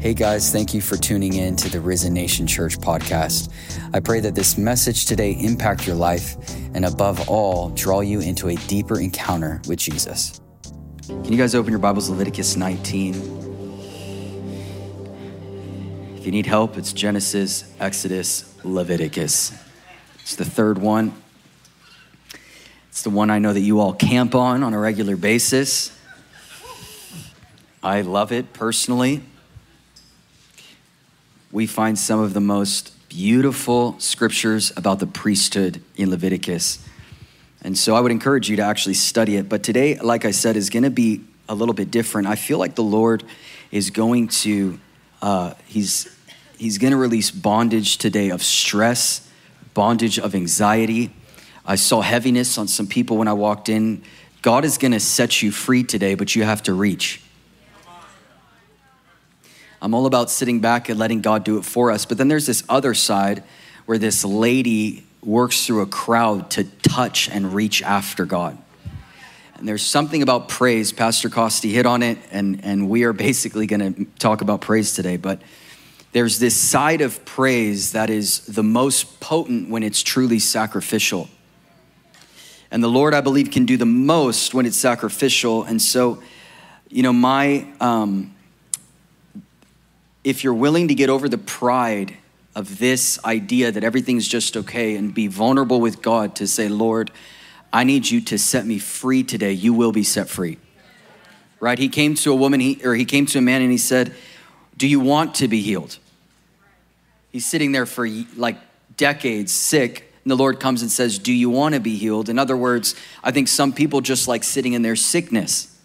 Hey guys, thank you for tuning in to the Risen Nation Church podcast. I pray that this message today impact your life and above all, draw you into a deeper encounter with Jesus. Can you guys open your Bibles Leviticus 19? If you need help, it's Genesis, Exodus, Leviticus. It's the third one. It's the one I know that you all camp on on a regular basis. I love it personally we find some of the most beautiful scriptures about the priesthood in Leviticus. And so I would encourage you to actually study it. But today, like I said, is going to be a little bit different. I feel like the Lord is going to, uh, he's, he's going to release bondage today of stress, bondage of anxiety. I saw heaviness on some people when I walked in. God is going to set you free today, but you have to reach. I'm all about sitting back and letting God do it for us. But then there's this other side where this lady works through a crowd to touch and reach after God. And there's something about praise. Pastor Costi hit on it, and, and we are basically going to talk about praise today. But there's this side of praise that is the most potent when it's truly sacrificial. And the Lord, I believe, can do the most when it's sacrificial. And so, you know, my. Um, if you're willing to get over the pride of this idea that everything's just okay and be vulnerable with God to say, Lord, I need you to set me free today, you will be set free. Right? He came to a woman, he, or he came to a man and he said, Do you want to be healed? He's sitting there for like decades sick. And the Lord comes and says, Do you want to be healed? In other words, I think some people just like sitting in their sickness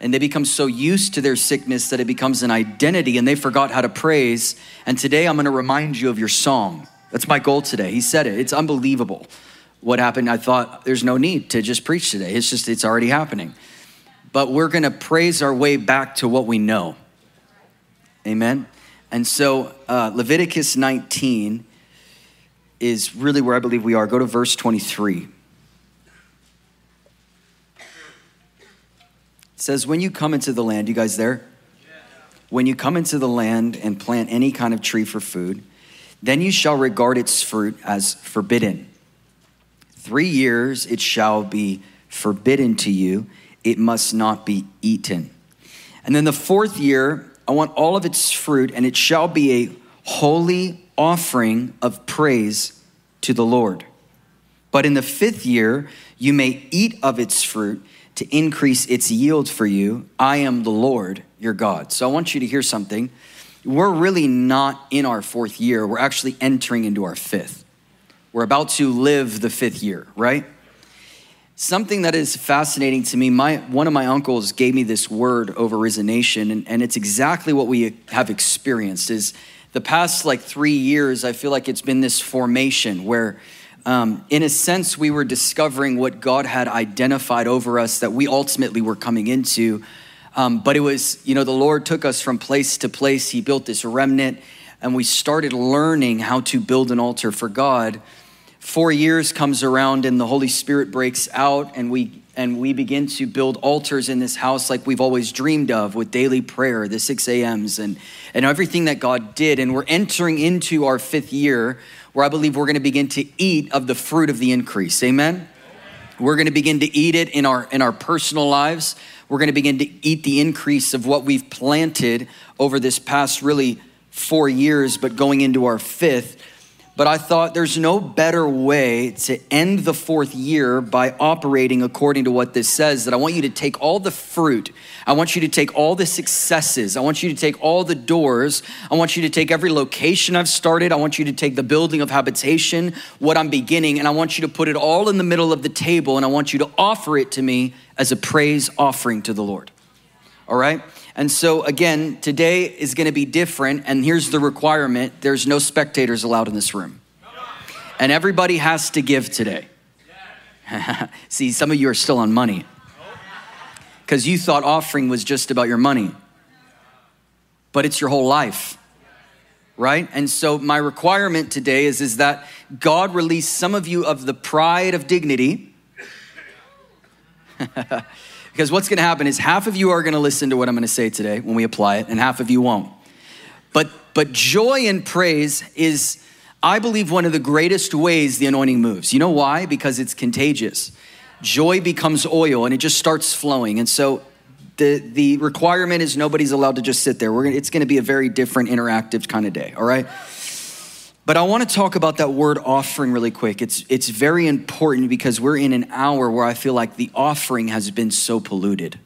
and they become so used to their sickness that it becomes an identity and they forgot how to praise. And today I'm going to remind you of your song. That's my goal today. He said it. It's unbelievable what happened. I thought there's no need to just preach today. It's just, it's already happening. But we're going to praise our way back to what we know. Amen. And so uh, Leviticus 19 is really where I believe we are. Go to verse 23. It says, When you come into the land, you guys there? When you come into the land and plant any kind of tree for food, then you shall regard its fruit as forbidden. Three years it shall be forbidden to you, it must not be eaten. And then the fourth year, I want all of its fruit, and it shall be a holy offering of praise to the Lord. But in the fifth year, you may eat of its fruit to increase its yield for you. I am the Lord your God. So I want you to hear something. We're really not in our fourth year, we're actually entering into our fifth. We're about to live the fifth year, right? Something that is fascinating to me, my, one of my uncles gave me this word over Risen Nation, and, and it's exactly what we have experienced is the past like three years, I feel like it's been this formation where um, in a sense, we were discovering what God had identified over us that we ultimately were coming into. Um, but it was, you know, the Lord took us from place to place. He built this remnant, and we started learning how to build an altar for God. Four years comes around, and the Holy Spirit breaks out, and we and we begin to build altars in this house like we've always dreamed of with daily prayer, the 6 a.m.s, and, and everything that God did. And we're entering into our fifth year where I believe we're going to begin to eat of the fruit of the increase. Amen. We're going to begin to eat it in our in our personal lives. We're going to begin to eat the increase of what we've planted over this past really 4 years but going into our fifth but I thought there's no better way to end the fourth year by operating according to what this says. That I want you to take all the fruit, I want you to take all the successes, I want you to take all the doors, I want you to take every location I've started, I want you to take the building of habitation, what I'm beginning, and I want you to put it all in the middle of the table, and I want you to offer it to me as a praise offering to the Lord. All right? And so, again, today is going to be different. And here's the requirement there's no spectators allowed in this room. And everybody has to give today. See, some of you are still on money because you thought offering was just about your money, but it's your whole life. Right? And so my requirement today is, is that God release some of you of the pride of dignity Because what's going to happen is half of you are going to listen to what I'm going to say today when we apply it, and half of you won't. But but joy and praise is I believe one of the greatest ways the anointing moves. You know why? Because it's contagious. Joy becomes oil and it just starts flowing. And so the, the requirement is nobody's allowed to just sit there. We're gonna, it's going to be a very different interactive kind of day, all right? But I want to talk about that word offering really quick. It's, it's very important because we're in an hour where I feel like the offering has been so polluted.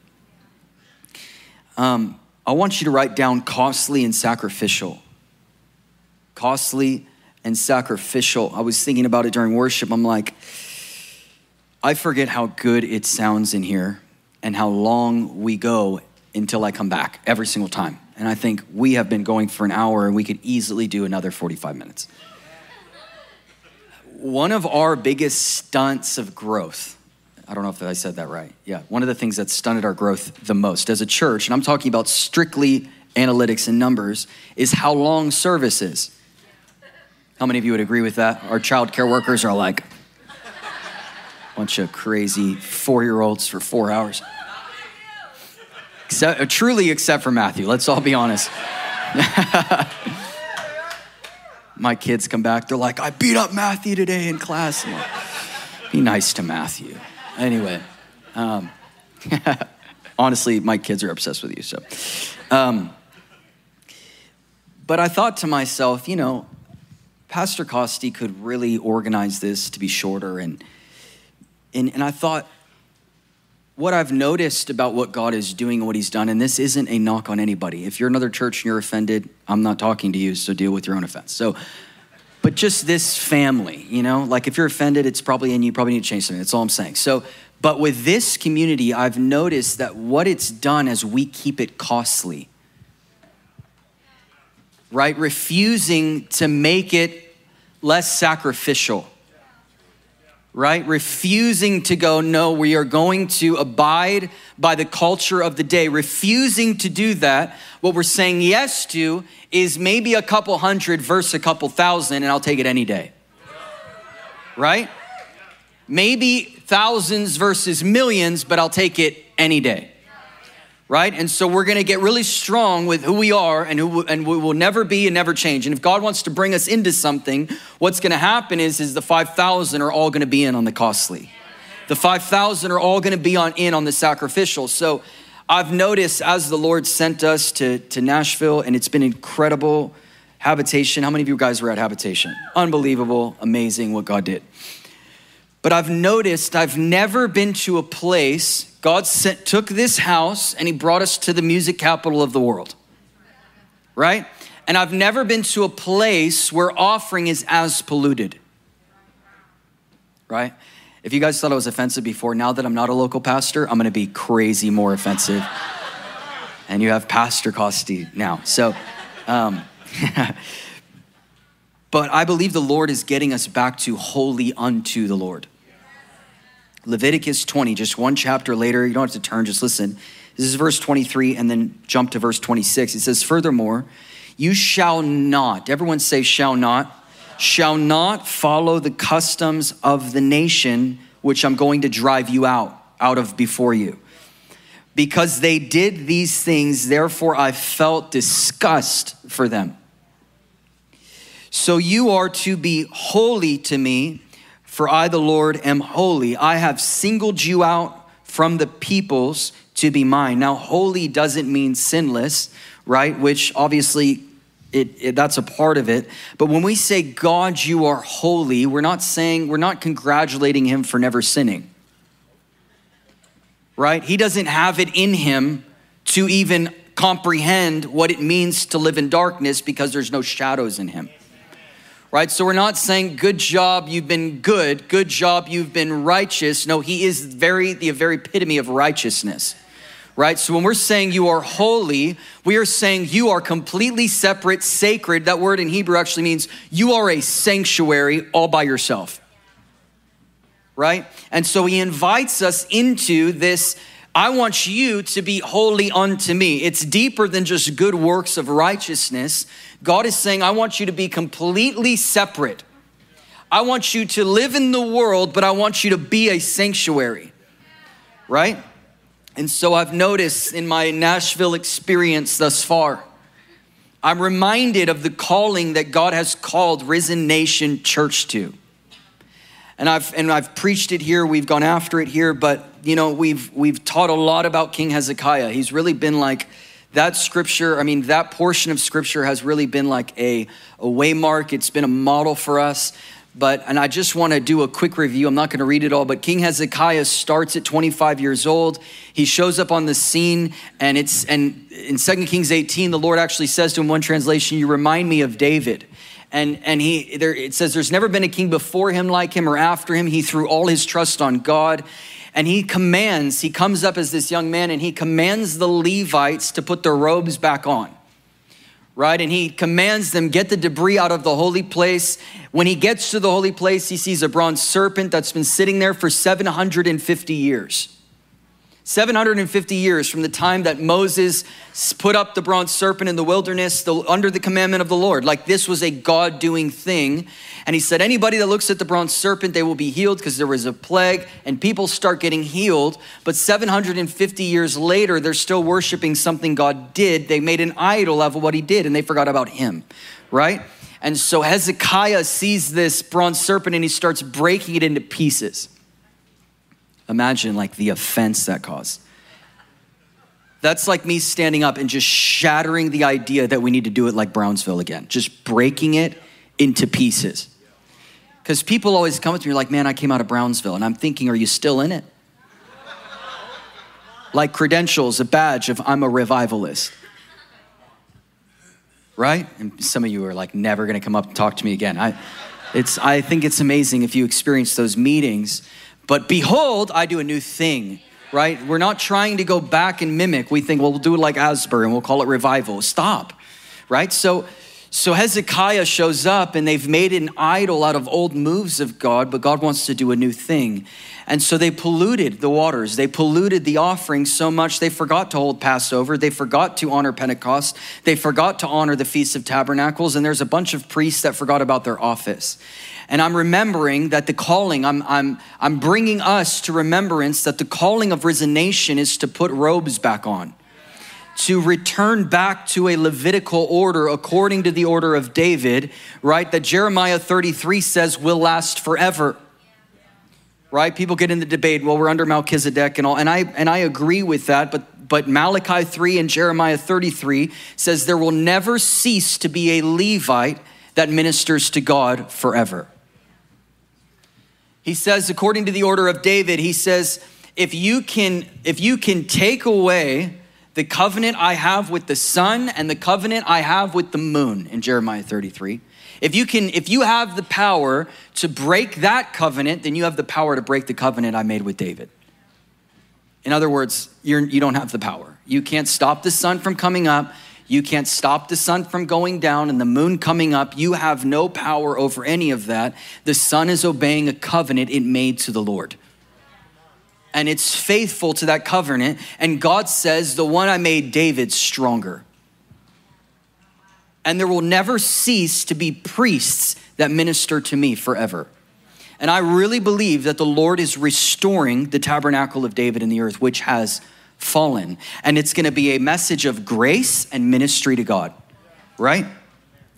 Um, I want you to write down costly and sacrificial. Costly and sacrificial. I was thinking about it during worship. I'm like, I forget how good it sounds in here and how long we go until I come back every single time. And I think we have been going for an hour and we could easily do another 45 minutes. One of our biggest stunts of growth, I don't know if I said that right. Yeah, one of the things that stunted our growth the most as a church, and I'm talking about strictly analytics and numbers, is how long service is. How many of you would agree with that? Our child care workers are like, a bunch of crazy four year olds for four hours. Except, uh, truly, except for Matthew. Let's all be honest. My kids come back, they're like, I beat up Matthew today in class. Like, be nice to Matthew. Anyway, um, honestly, my kids are obsessed with you, so. Um, but I thought to myself, you know, Pastor Costi could really organize this to be shorter. And, and, and I thought, what I've noticed about what God is doing and what He's done, and this isn't a knock on anybody. If you're another church and you're offended, I'm not talking to you, so deal with your own offense. So, but just this family, you know, like if you're offended, it's probably in you, probably need to change something. That's all I'm saying. So, but with this community, I've noticed that what it's done as we keep it costly right? Refusing to make it less sacrificial, right? Refusing to go, no, we are going to abide by the culture of the day. Refusing to do that, what we're saying yes to is maybe a couple hundred versus a couple thousand, and I'll take it any day, right? Maybe thousands versus millions, but I'll take it any day right? And so we're going to get really strong with who we are and who and we will never be and never change. And if God wants to bring us into something, what's going to happen is is the 5000 are all going to be in on the costly. The 5000 are all going to be on in on the sacrificial. So I've noticed as the Lord sent us to to Nashville and it's been incredible habitation. How many of you guys were at habitation? Unbelievable, amazing what God did. But I've noticed I've never been to a place God sent, took this house and he brought us to the music capital of the world. Right? And I've never been to a place where offering is as polluted. Right? If you guys thought I was offensive before, now that I'm not a local pastor, I'm gonna be crazy more offensive. and you have Pastor Costi now. So, um, but I believe the Lord is getting us back to holy unto the Lord. Leviticus 20, just one chapter later. You don't have to turn, just listen. This is verse 23, and then jump to verse 26. It says, Furthermore, you shall not, everyone say, shall not, shall not follow the customs of the nation which I'm going to drive you out, out of before you. Because they did these things, therefore I felt disgust for them. So you are to be holy to me for I, the Lord, am holy. I have singled you out from the peoples to be mine. Now, holy doesn't mean sinless, right? Which obviously it, it, that's a part of it. But when we say, God, you are holy, we're not saying, we're not congratulating him for never sinning, right? He doesn't have it in him to even comprehend what it means to live in darkness because there's no shadows in him right? So we're not saying, good job, you've been good, good job, you've been righteous. No, he is very, the very epitome of righteousness, right? So when we're saying you are holy, we are saying you are completely separate, sacred. That word in Hebrew actually means you are a sanctuary all by yourself, right? And so he invites us into this I want you to be holy unto me. It's deeper than just good works of righteousness. God is saying, I want you to be completely separate. I want you to live in the world, but I want you to be a sanctuary, right? And so I've noticed in my Nashville experience thus far, I'm reminded of the calling that God has called Risen Nation Church to. And I've, and I've preached it here, we've gone after it here, but you know, we've, we've taught a lot about King Hezekiah. He's really been like, that scripture, I mean, that portion of scripture has really been like a, a waymark. It's been a model for us. But, and I just want to do a quick review. I'm not going to read it all, but King Hezekiah starts at 25 years old. He shows up on the scene, and it's, and in 2 Kings 18, the Lord actually says to him, one translation, You remind me of David. And, and he, there, it says, There's never been a king before him like him or after him. He threw all his trust on God and he commands, he comes up as this young man and he commands the Levites to put their robes back on. Right? And he commands them get the debris out of the holy place. When he gets to the holy place, he sees a bronze serpent that's been sitting there for 750 years. 750 years from the time that Moses put up the bronze serpent in the wilderness the, under the commandment of the Lord. Like this was a God doing thing. And he said, anybody that looks at the bronze serpent, they will be healed because there was a plague and people start getting healed. But 750 years later, they're still worshiping something God did. They made an idol of what he did and they forgot about him, right? And so Hezekiah sees this bronze serpent and he starts breaking it into pieces. Imagine like the offense that caused. That's like me standing up and just shattering the idea that we need to do it like Brownsville again, just breaking it into pieces. Because people always come to me like, man, I came out of Brownsville. And I'm thinking, are you still in it? like credentials, a badge of I'm a revivalist. Right? And some of you are like, never gonna come up and talk to me again. I, it's, I think it's amazing if you experience those meetings but behold, I do a new thing, right? We're not trying to go back and mimic. We think, well, we'll do it like Asbury and we'll call it revival. Stop, right? So, so Hezekiah shows up and they've made an idol out of old moves of God, but God wants to do a new thing. And so they polluted the waters. They polluted the offering so much they forgot to hold Passover. They forgot to honor Pentecost. They forgot to honor the Feast of Tabernacles. And there's a bunch of priests that forgot about their office. And I'm remembering that the calling, I'm, I'm, I'm bringing us to remembrance that the calling of risen nation is to put robes back on, to return back to a Levitical order according to the order of David, right? That Jeremiah 33 says will last forever. Right? People get in the debate, well, we're under Melchizedek and all, and I and I agree with that, but but Malachi 3 and Jeremiah 33 says there will never cease to be a Levite that ministers to God forever. He says, according to the order of David, he says, if you can, if you can take away the covenant I have with the sun and the covenant I have with the moon in Jeremiah 33, if you can, if you have the power to break that covenant, then you have the power to break the covenant I made with David. In other words, you're, you don't have the power. You can't stop the sun from coming up. You can't stop the sun from going down and the moon coming up. You have no power over any of that. The sun is obeying a covenant it made to the Lord. And it's faithful to that covenant. And God says, The one I made David stronger. And there will never cease to be priests that minister to me forever. And I really believe that the Lord is restoring the tabernacle of David in the earth, which has fallen. And it's going to be a message of grace and ministry to God, right?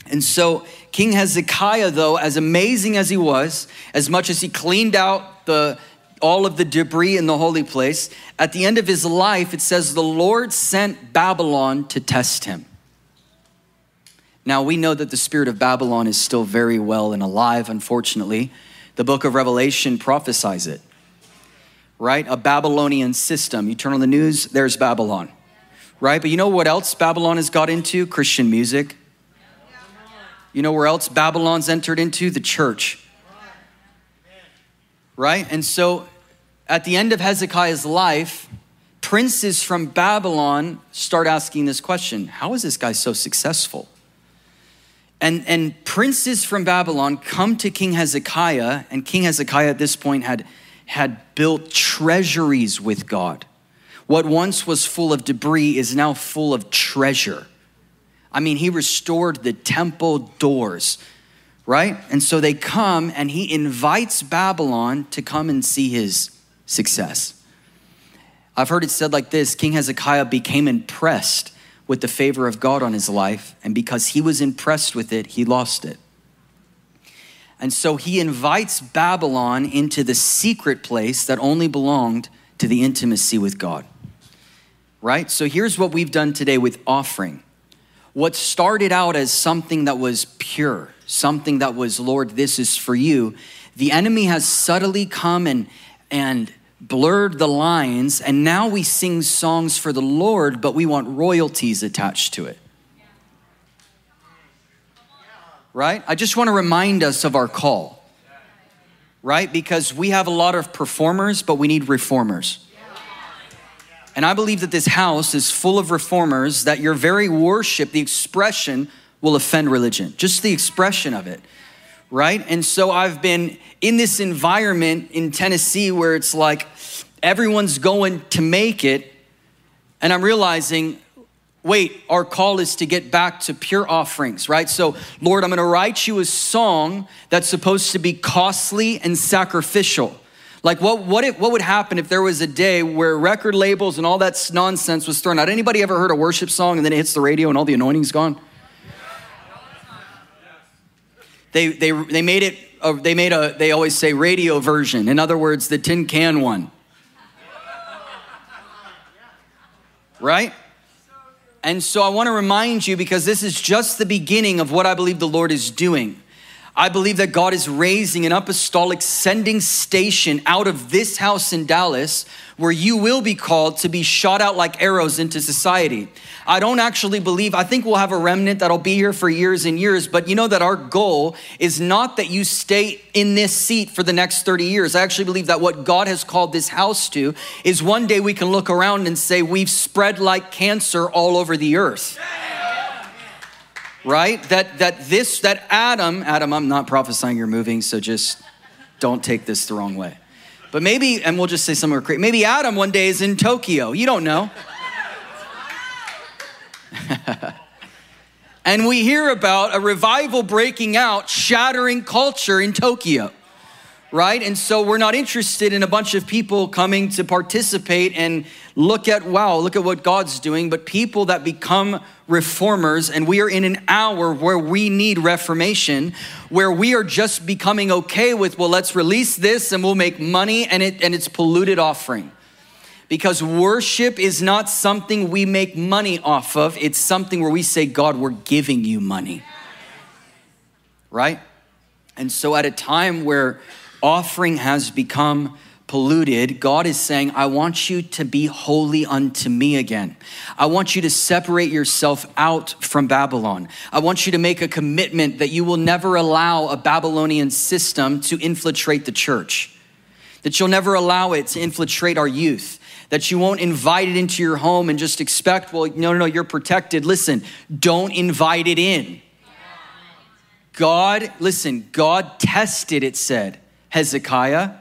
And so, King Hezekiah, though, as amazing as he was, as much as he cleaned out the all of the debris in the holy place, at the end of his life, it says the Lord sent Babylon to test him. Now, we know that the spirit of Babylon is still very well and alive, unfortunately. The book of Revelation prophesies it right? A Babylonian system. You turn on the news, there's Babylon, right? But you know what else Babylon has got into? Christian music. You know where else Babylon's entered into? The church. Right? And so at the end of Hezekiah's life, princes from Babylon start asking this question How is this guy so successful? And, and princes from Babylon come to King Hezekiah, and King Hezekiah at this point had had built treasuries with God. What once was full of debris is now full of treasure. I mean, he restored the temple doors, right? And so they come and he invites Babylon to come and see his success. I've heard it said like this King Hezekiah became impressed with the favor of God on his life, and because he was impressed with it, he lost it. And so he invites Babylon into the secret place that only belonged to the intimacy with God. Right? So here's what we've done today with offering. What started out as something that was pure, something that was, Lord, this is for you, the enemy has subtly come and, and blurred the lines, and now we sing songs for the Lord, but we want royalties attached to it. Right? I just want to remind us of our call, right? Because we have a lot of performers, but we need reformers. And I believe that this house is full of reformers, that your very worship, the expression, will offend religion. Just the expression of it, right? And so I've been in this environment in Tennessee where it's like everyone's going to make it. And I'm realizing, wait, our call is to get back to pure offerings, right? So, Lord, I'm gonna write you a song that's supposed to be costly and sacrificial. Like what what it, what would happen if there was a day where record labels and all that nonsense was thrown out? Anybody ever heard a worship song and then it hits the radio and all the anointing's gone? They they they made it. They made a. They always say radio version. In other words, the tin can one. Right? And so I want to remind you because this is just the beginning of what I believe the Lord is doing. I believe that God is raising an apostolic sending station out of this house in Dallas where you will be called to be shot out like arrows into society. I don't actually believe, I think we'll have a remnant that'll be here for years and years, but you know that our goal is not that you stay in this seat for the next 30 years. I actually believe that what God has called this house to is one day we can look around and say, we've spread like cancer all over the earth. Yeah right? That that this that Adam, Adam, I'm not prophesying you're moving, so just don't take this the wrong way. But maybe, and we'll just say somewhere crazy. Maybe Adam one day is in Tokyo. You don't know. and we hear about a revival breaking out, shattering culture in Tokyo right? And so we're not interested in a bunch of people coming to participate and look at, wow, look at what God's doing, but people that become reformers. And we are in an hour where we need reformation, where we are just becoming okay with, well, let's release this and we'll make money and, it, and it's polluted offering. Because worship is not something we make money off of, it's something where we say, God, we're giving you money. Right? And so at a time where offering has become polluted, God is saying, I want you to be holy unto me again. I want you to separate yourself out from Babylon. I want you to make a commitment that you will never allow a Babylonian system to infiltrate the church, that you'll never allow it to infiltrate our youth. That you won't invite it into your home and just expect, well, no, no, no, you're protected. Listen, don't invite it in. God, listen, God tested, it said Hezekiah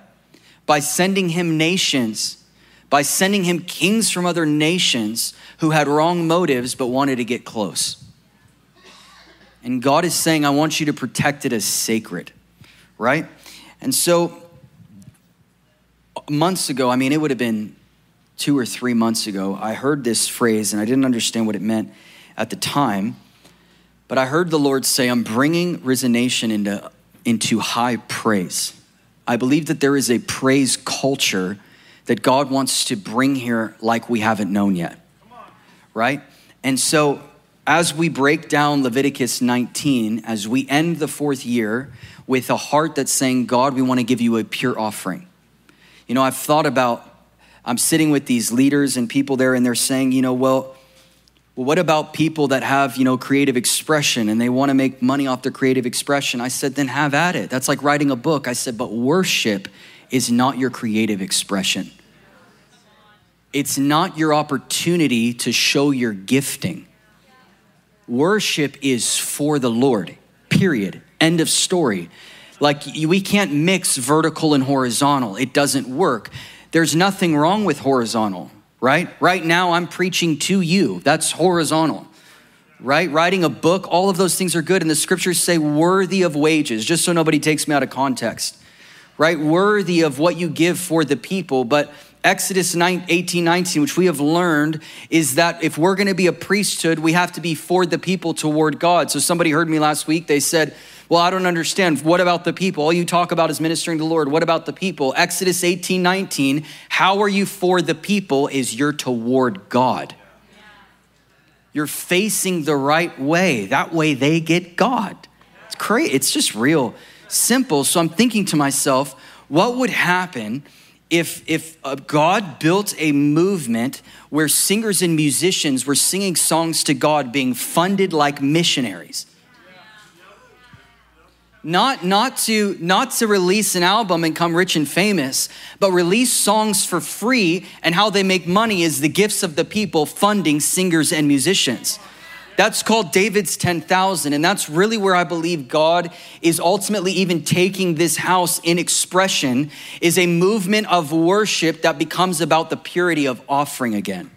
by sending him nations, by sending him kings from other nations who had wrong motives but wanted to get close. And God is saying, I want you to protect it as sacred, right? And so, months ago, I mean, it would have been two or three months ago, I heard this phrase and I didn't understand what it meant at the time. But I heard the Lord say, I'm bringing Risen Nation into, into high praise. I believe that there is a praise culture that God wants to bring here like we haven't known yet. Right? And so, as we break down Leviticus 19, as we end the fourth year with a heart that's saying, God, we want to give you a pure offering. You know, I've thought about, I'm sitting with these leaders and people there, and they're saying, you know, well, well, what about people that have, you know, creative expression and they want to make money off their creative expression? I said, then have at it. That's like writing a book. I said, but worship is not your creative expression. It's not your opportunity to show your gifting. Worship is for the Lord, period. End of story. Like we can't mix vertical and horizontal, it doesn't work. There's nothing wrong with horizontal right? Right now, I'm preaching to you. That's horizontal, right? Writing a book, all of those things are good. And the scriptures say worthy of wages, just so nobody takes me out of context, right? Worthy of what you give for the people. But Exodus 9, 18, 19, which we have learned is that if we're going to be a priesthood, we have to be for the people toward God. So somebody heard me last week. They said, Well, I don't understand. What about the people? All you talk about is ministering to the Lord. What about the people? Exodus 18, 19, how are you for the people is you're toward God. You're facing the right way. That way they get God. It's crazy. It's just real simple. So I'm thinking to myself, what would happen if, if uh, God built a movement where singers and musicians were singing songs to God being funded like missionaries? Not, not, to, not to release an album and come rich and famous, but release songs for free, and how they make money is the gifts of the people funding singers and musicians. That's called David's 10,000. And that's really where I believe God is ultimately even taking this house in expression is a movement of worship that becomes about the purity of offering again.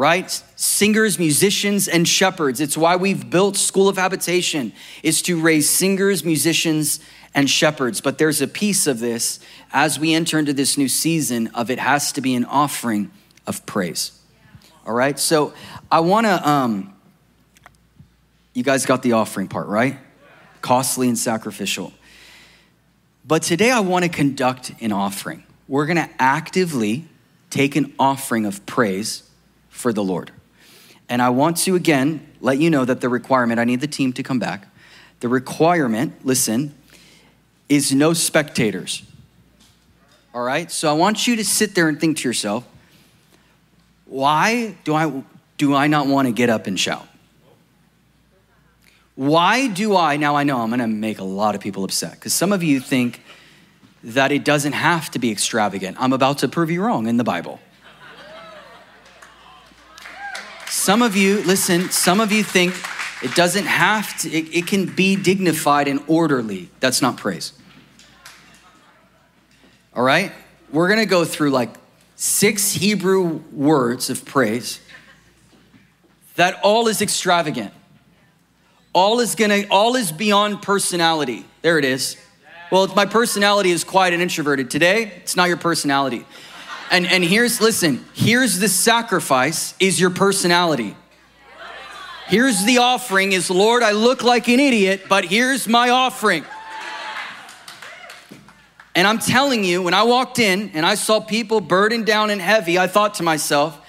Right? Singers, musicians, and shepherds. It's why we've built School of Habitation is to raise singers, musicians, and shepherds. But there's a piece of this as we enter into this new season of it has to be an offering of praise. All right? So I want to um you guys got the offering part, right? Costly and sacrificial. But today I want to conduct an offering. We're going to actively take an offering of praise for the Lord. And I want to again let you know that the requirement, I need the team to come back. The requirement, listen, is no spectators. All right? So I want you to sit there and think to yourself, why do I do I not want to get up and shout? Why do I, now I know I'm gonna make a lot of people upset, because some of you think that it doesn't have to be extravagant. I'm about to prove you wrong in the Bible. Some of you, listen, some of you think it doesn't have to, it, it can be dignified and orderly. That's not praise. All right? We're gonna go through like six Hebrew words of praise that all is extravagant. All is gonna, all is beyond personality. There it is. Well, my personality is quiet and introverted. Today, it's not your personality. And, and here's, listen, here's the sacrifice is your personality. Here's the offering is, Lord, I look like an idiot, but here's my offering. And I'm telling you, when I walked in and I saw people burdened down and heavy, I thought to myself,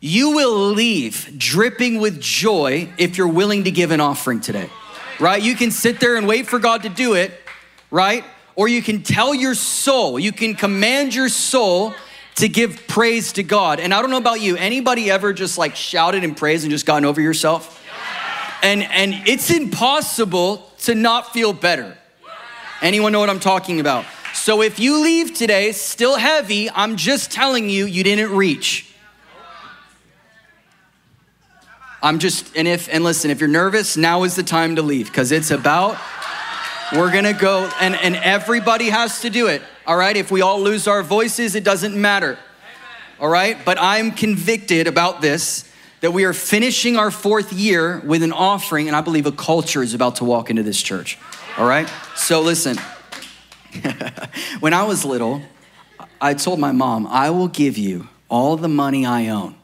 you will leave dripping with joy if you're willing to give an offering today, right? You can sit there and wait for God to do it, right? Or you can tell your soul, you can command your soul to give praise to God. And I don't know about you, anybody ever just like shouted in praise and just gotten over yourself? And and it's impossible to not feel better. Anyone know what I'm talking about? So if you leave today still heavy, I'm just telling you you didn't reach. I'm just, and if, and listen, if you're nervous, now is the time to leave because it's about, we're gonna go, and, and everybody has to do it, all right? If we all lose our voices, it doesn't matter, all right? But I'm convicted about this that we are finishing our fourth year with an offering, and I believe a culture is about to walk into this church, all right? So listen, when I was little, I told my mom, I will give you all the money I own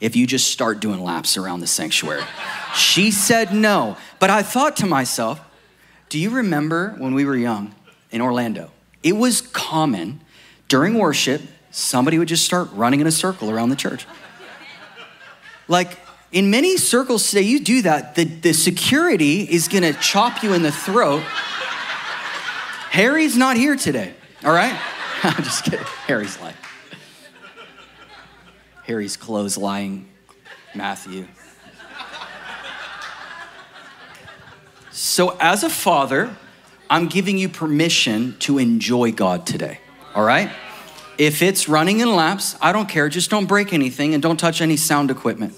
if you just start doing laps around the sanctuary. she said no. But I thought to myself, do you remember when we were young in Orlando? It was common during worship, somebody would just start running in a circle around the church. Like in many circles today, you do that, the, the security is gonna chop you in the throat. Harry's not here today, all right? I'm just kidding. Harry's like, Harry's clothes lying, Matthew. So, as a father, I'm giving you permission to enjoy God today, all right? If it's running in laps, I don't care. Just don't break anything and don't touch any sound equipment,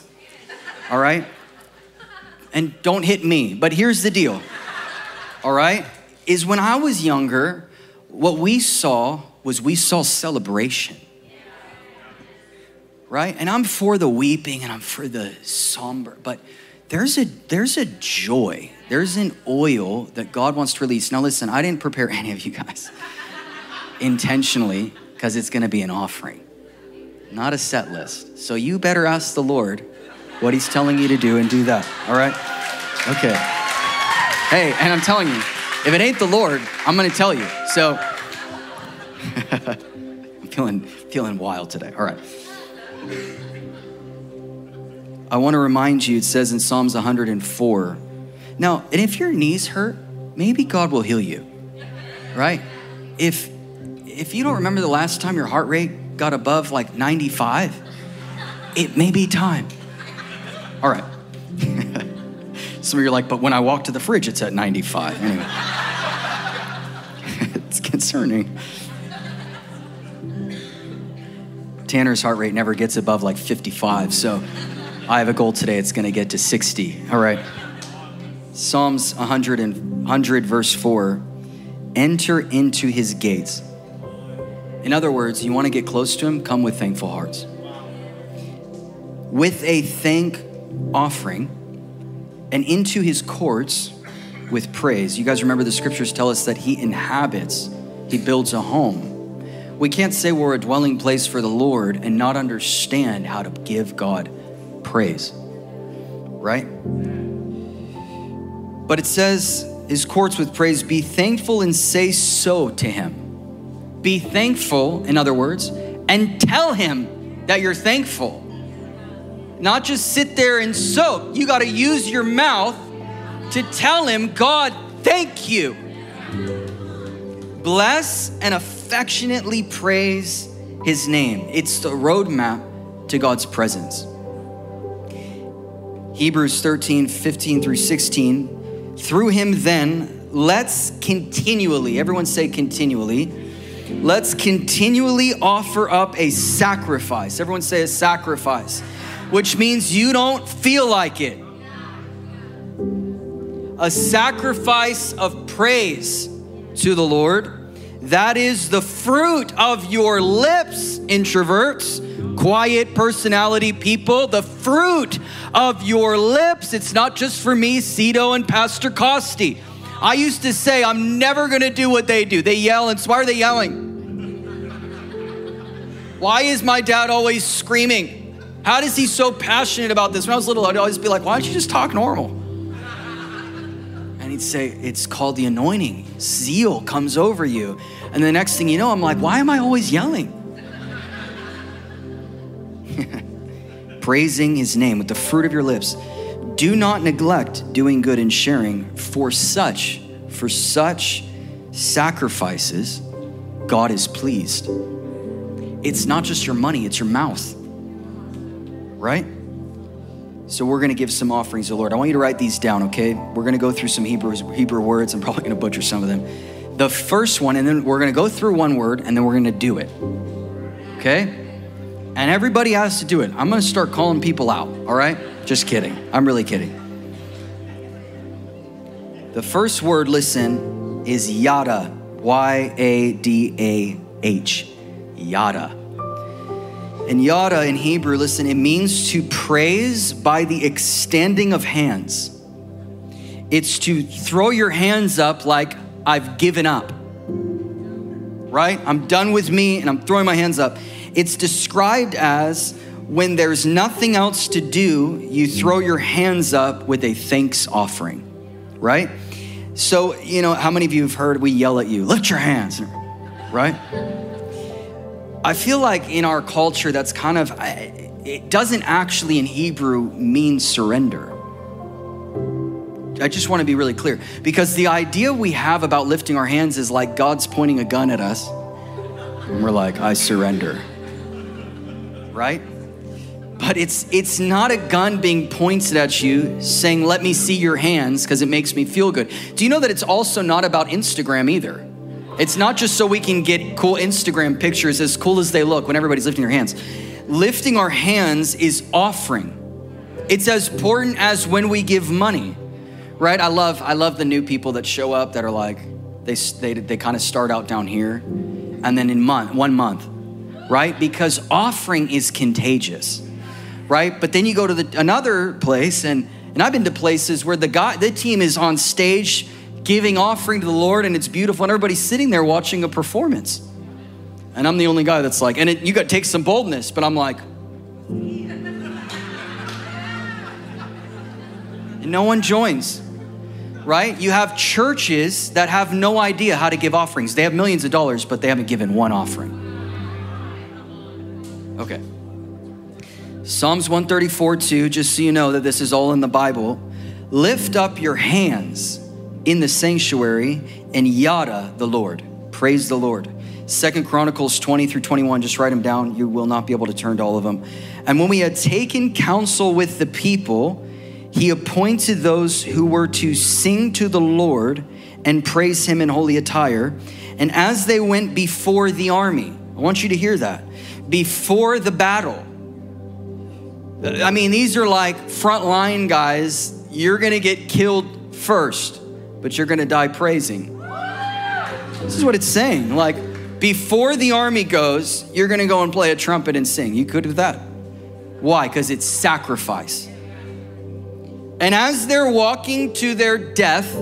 all right? And don't hit me. But here's the deal, all right? Is when I was younger, what we saw was we saw celebration right? And I'm for the weeping and I'm for the somber, but there's a there's a joy. There's an oil that God wants to release. Now listen, I didn't prepare any of you guys intentionally because it's going to be an offering. not a set list. So you better ask the Lord what He's telling you to do and do that. All right? Okay. Hey, and I'm telling you, if it ain't the Lord, I'm gonna tell you. So I'm feeling feeling wild today. All right. I want to remind you, it says in Psalms 104. Now, and if your knees hurt, maybe God will heal you. Right? If if you don't remember the last time your heart rate got above like 95, it may be time. All right. Some of you are like, but when I walk to the fridge, it's at 95. Anyway, it's concerning. Tanner's heart rate never gets above like 55, so I have a goal today. It's going to get to 60. All right. Psalms 100, and, 100, verse 4 enter into his gates. In other words, you want to get close to him, come with thankful hearts. With a thank offering and into his courts with praise. You guys remember the scriptures tell us that he inhabits, he builds a home. We can't say we're a dwelling place for the Lord and not understand how to give God praise, right? But it says, his courts with praise, be thankful and say so to him. Be thankful, in other words, and tell him that you're thankful. Not just sit there and soak. You got to use your mouth to tell him, God, thank you. Bless and affectionately praise his name. It's the roadmap to God's presence. Hebrews 13, 15 through 16. Through him, then, let's continually, everyone say continually, let's continually offer up a sacrifice. Everyone say a sacrifice which means you don't feel like it. A sacrifice of praise to the Lord. That is the fruit of your lips, introverts, quiet personality people. The fruit of your lips. It's not just for me, Cito, and Pastor Costi. I used to say, I'm never gonna do what they do. They yell, and so why are they yelling? Why is my dad always screaming? How is he so passionate about this? When I was little, I'd always be like, why don't you just talk normal? He'd say, it's called the anointing. Zeal comes over you. And the next thing you know, I'm like, why am I always yelling? Praising his name with the fruit of your lips. Do not neglect doing good and sharing, for such, for such sacrifices, God is pleased. It's not just your money, it's your mouth right? So we're going to give some offerings to the Lord. I want you to write these down, okay? We're going to go through some Hebrew Hebrew words. I'm probably going to butcher some of them. The first one, and then we're going to go through one word, and then we're going to do it, okay? And everybody has to do it. I'm going to start calling people out, all right? Just kidding. I'm really kidding. The first word, listen, is yada. Y A D A H. Yada. And yada in Hebrew, listen, it means to praise by the extending of hands. It's to throw your hands up like I've given up. Right? I'm done with me and I'm throwing my hands up. It's described as when there's nothing else to do, you throw your hands up with a thanks offering. Right? So, you know, how many of you have heard we yell at you, lift your hands, right? I feel like in our culture, that's kind of, it doesn't actually in Hebrew mean surrender. I just want to be really clear because the idea we have about lifting our hands is like God's pointing a gun at us and we're like, I surrender. Right? But it's it's not a gun being pointed at you saying, "Let me see your hands" because it makes me feel good. Do you know that it's also not about Instagram either? It's not just so we can get cool Instagram pictures as cool as they look when everybody's lifting their hands. Lifting our hands is offering. It's as important as when we give money, right? I love I love the new people that show up that are like they they they kind of start out down here and then in month one month, right? Because offering is contagious, right? But then you go to the, another place and and I've been to places where the guy the team is on stage giving offering to the Lord and it's beautiful, and everybody's sitting there watching a performance. And I'm the only guy that's like, and it, you got to take some boldness, but I'm like, and no one joins, right? You have churches that have no idea how to give offerings. They have millions of dollars, but they haven't given one offering. Okay. Psalms 134 2, just so you know that this is all in the Bible. Lift up your hands in the sanctuary and yada the Lord. Praise the Lord. Second Chronicles 20 through 21, just write them down. You will not be able to turn to all of them. And when we had taken counsel with the people, he appointed those who were to sing to the Lord and praise him in holy attire. And as they went before the army, I want you to hear that. Before the battle. I mean, these are like frontline guys. You're going to get killed first, but you're to die praising. This is what it's saying. Like, before the army goes, you're to go and play a trumpet and sing. You could do that. Why? Because it's sacrifice. And as they're walking to their death,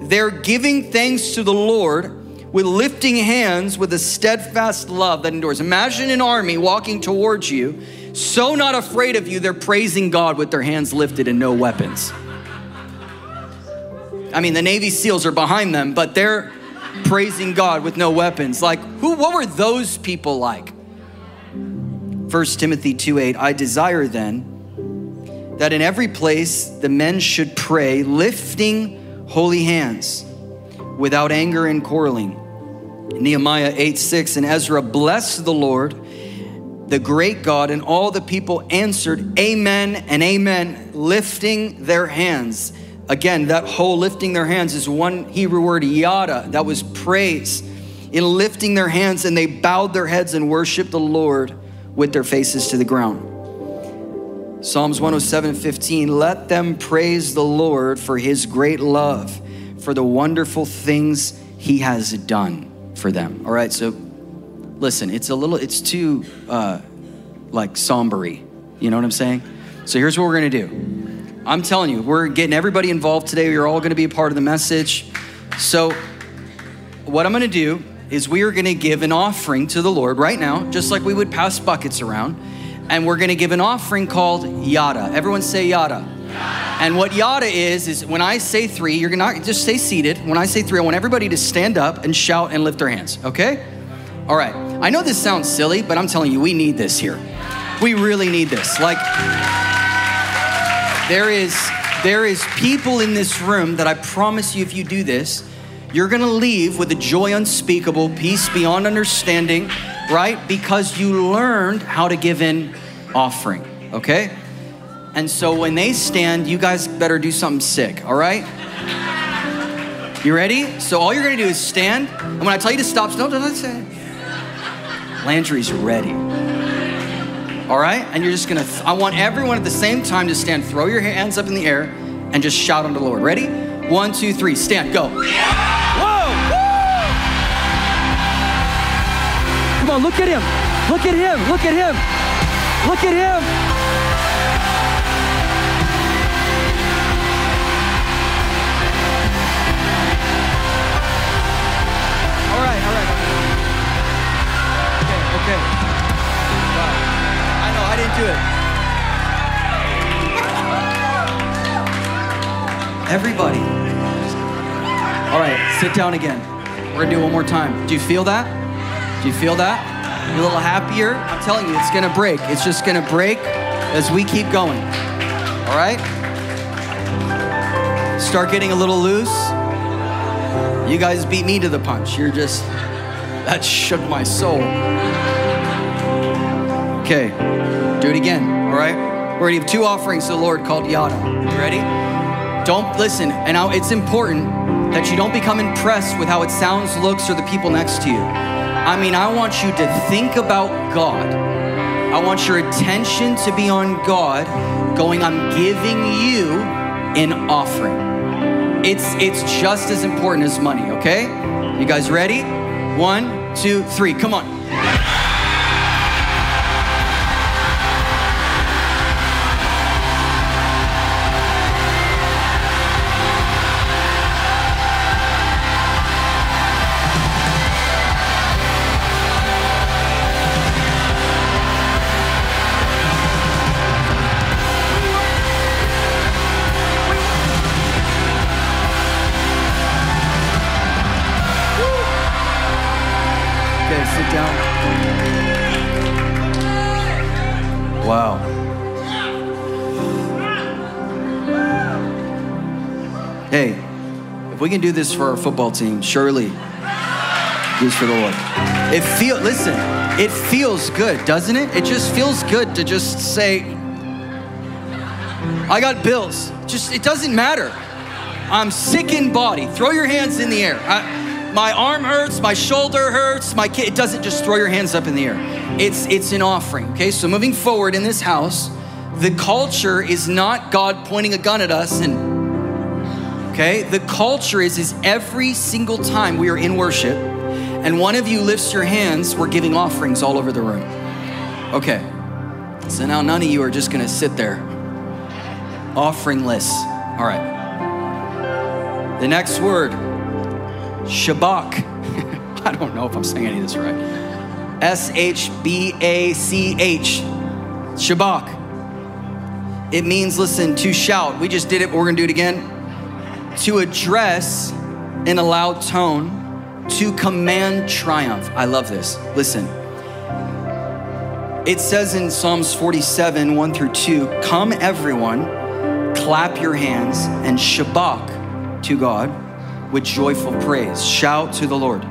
they're giving thanks to the Lord with lifting hands with a steadfast love that endures. Imagine an army walking towards you, so not afraid of you, they're praising God with their hands lifted and no weapons. I mean, the Navy SEALs are behind them, but they're praising God with no weapons. Like, who, what were those people like? 1 Timothy 2 8, I desire then that in every place the men should pray, lifting holy hands without anger and quarreling. Nehemiah 8 6 and Ezra blessed the Lord, the great God, and all the people answered, Amen and Amen, lifting their hands. Again, that whole lifting their hands is one Hebrew word, yada, that was praise. In lifting their hands, and they bowed their heads and worshiped the Lord with their faces to the ground. Psalms 107 15, let them praise the Lord for his great love, for the wonderful things he has done for them. All right, so listen, it's a little, it's too uh, like sombery. You know what I'm saying? So here's what we're gonna do. I'm telling you, we're getting everybody involved today. You're all gonna be a part of the message. So, what I'm gonna do is we are gonna give an offering to the Lord right now, just like we would pass buckets around and we're gonna give an offering called yada. Everyone say yada. And what yada is, is when I say three, you're gonna just stay seated. When I say three, I want everybody to stand up and shout and lift their hands, okay? All right. I know this sounds silly, but I'm telling you, we need this here. We really need this. Like, there is there is people in this room that I promise you if you do this, you're gonna leave with a joy unspeakable, peace beyond understanding, right? Because you learned how to give in offering, okay? And so when they stand, you guys better do something sick, all right? You ready? So all you're gonna do is stand, and when I tell you to stop, no, don't say. Landry's ready. All right? And you're just gonna, th- I want everyone at the same time to stand, throw your hands up in the air, and just shout unto the Lord. Ready? One, two, three, stand, go. Whoa! Come on, look at him. Look at him. Look at him. Look at him. It. Everybody. All right, sit down again. We're gonna do it one more time. Do you feel that? Do you feel that? You're a little happier? I'm telling you, it's gonna break. It's just gonna break as we keep going. All right? Start getting a little loose. You guys beat me to the punch. You're just, that shook my soul. Okay, do it again, all right? We're gonna give two offerings to the Lord called Yada. You ready? Don't listen, and it's important that you don't become impressed with how it sounds, looks, or the people next to you. I mean, I want you to think about God. I want your attention to be on God, going, I'm giving you an offering. It's it's just as important as money, okay? You guys ready? One, two, three, come on. We can do this for our football team, surely do this for the Lord. It feel listen, it feels good, doesn't it? It just feels good to just say, I got bills. Just it doesn't matter. I'm sick in body. Throw your hands in the air. I, my arm hurts, my shoulder hurts, my kid. It doesn't just throw your hands up in the air. It's it's an offering. Okay, so moving forward in this house, the culture is not God pointing a gun at us and okay? The culture is is every single time we are in worship and one of you lifts your hands we're giving offerings all over the room. Okay. So now none of you are just gonna sit there. Offeringless. All right. The next word shabach i don't know if i'm saying any of this right. S-h-b-a-c-h shabach it means listen to shout. We just did it but we're gonna do it again to address in a loud tone, to command triumph. I love this. Listen. It says in Psalms 47, 1 through 2, come everyone, clap your hands, and shabach to God with joyful praise. Shout to the Lord.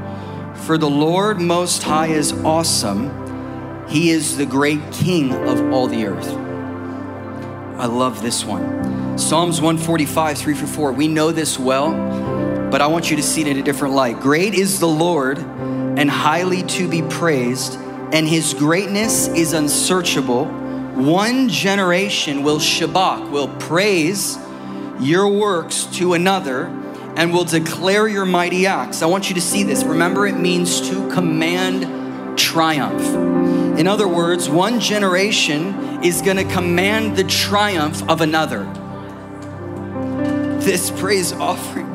For the Lord Most High is awesome. He is the great King of all the earth. I love this one. Psalms 145, 3 through 4. We know this well, but I want you to see it in a different light. Great is the Lord and highly to be praised, and his greatness is unsearchable. One generation will shabach, will praise your works to another, and will declare your mighty acts. I want you to see this. Remember, it means to command triumph. In other words, one generation is going to command the triumph of another. This praise offering,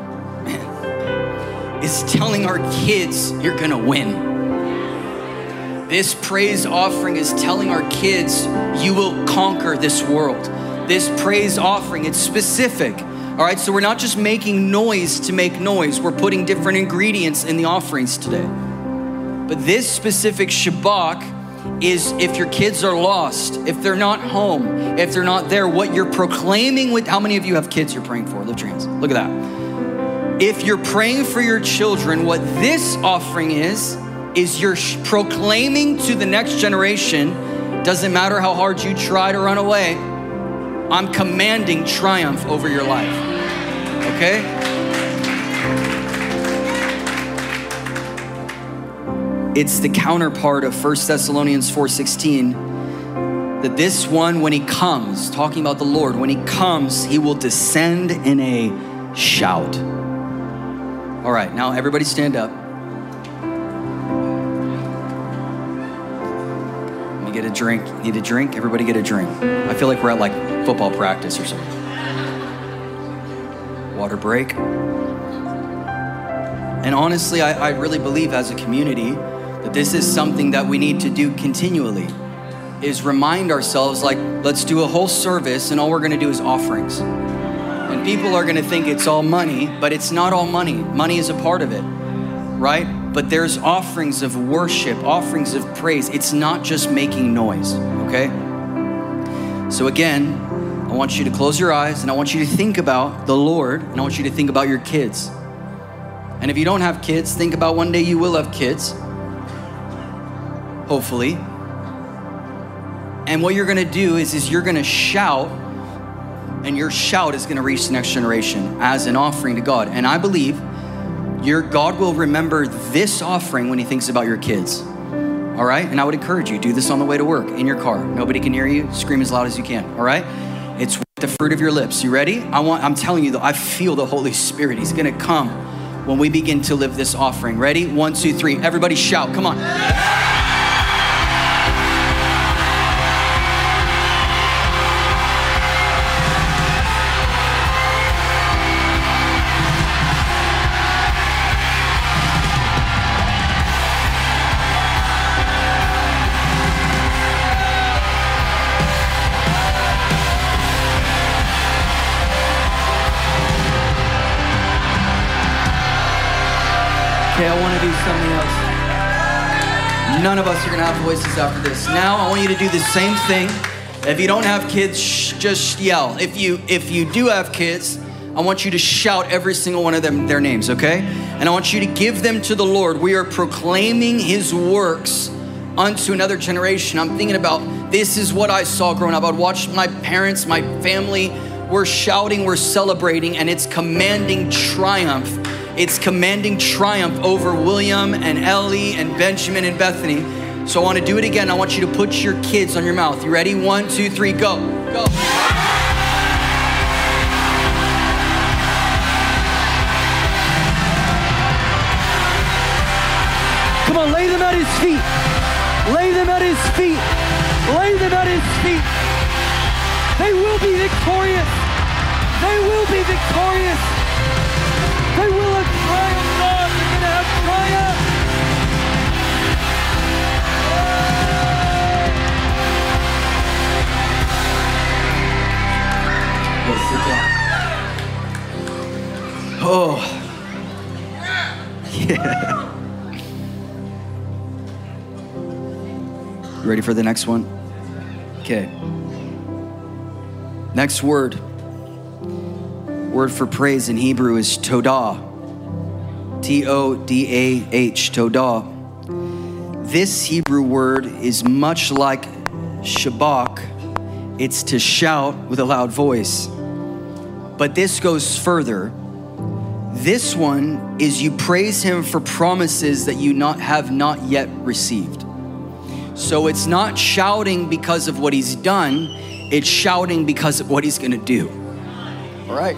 is telling our kids you're going to win. This praise offering is telling our kids you will conquer this world. This praise offering, it's specific. All right, so we're not just making noise to make noise, we're putting different ingredients in the offerings today. But this specific shabach is if your kids are lost, if they're not home, if they're not there, what you're proclaiming with how many of you have kids you're praying for? Lift your hands. Look at that. If you're praying for your children, what this offering is, is you're proclaiming to the next generation, doesn't matter how hard you try to run away, I'm commanding triumph over your life. Okay? It's the counterpart of 1 Thessalonians 4:16 that this one when he comes, talking about the Lord, when he comes, he will descend in a shout. All right, now everybody stand up. Let me get a drink. Need a drink? Everybody get a drink. I feel like we're at like football practice or something. Water break. And honestly, I, I really believe as a community, this is something that we need to do continually is remind ourselves like let's do a whole service and all we're going to do is offerings. And people are going to think it's all money but it's not all money. Money is a part of it right? But there's offerings of worship offerings of praise. It's not just making noise okay? So again i want you to close your eyes and i want you to think about the lord and i want you to think about your kids. And if you don't have kids think about one day you will have kids hopefully. And what you're gonna do is, is you're gonna shout, and your shout is gonna reach the next generation as an offering to God. And I believe your God will remember this offering when He thinks about your kids. All right? And I would encourage you, do this on the way to work, in your car. Nobody can hear you, scream as loud as you can. All right? It's the fruit of your lips. You ready? I want, I'm telling you, though, I feel the Holy Spirit. He's gonna come when we begin to live this offering. Ready? One, two, three. Everybody shout. Come on. None of us are going to have voices after this. Now, I want you to do the same thing If you don't have kids, shh, just yell. If you if you do have kids, I want you to shout every single one of them their names, okay? And I want you to give them to the Lord. We are proclaiming his works unto another generation. I'm thinking about this is what I saw growing up. I'd watch my parents, my family, we're shouting, we're celebrating, and it's commanding triumph. It's commanding triumph over William and Ellie and Benjamin and Bethany. So I want to do it again. I want you to put your kids on your mouth. You ready? One, two, three, go. Go. Come on, lay them at his feet. Lay them at his feet. Lay them at his feet. They will be victorious. They will be victorious. They will Oh. Yeah. You ready for the next one? Okay. Next word. Word for praise in Hebrew is todah. T O D A H, todah. This Hebrew word is much like shabach, it's to shout with a loud voice. But this goes further. This one is you praise him for promises that you not have not yet received. So it's not shouting because of what he's done, it's shouting because of what he's gonna do. All right.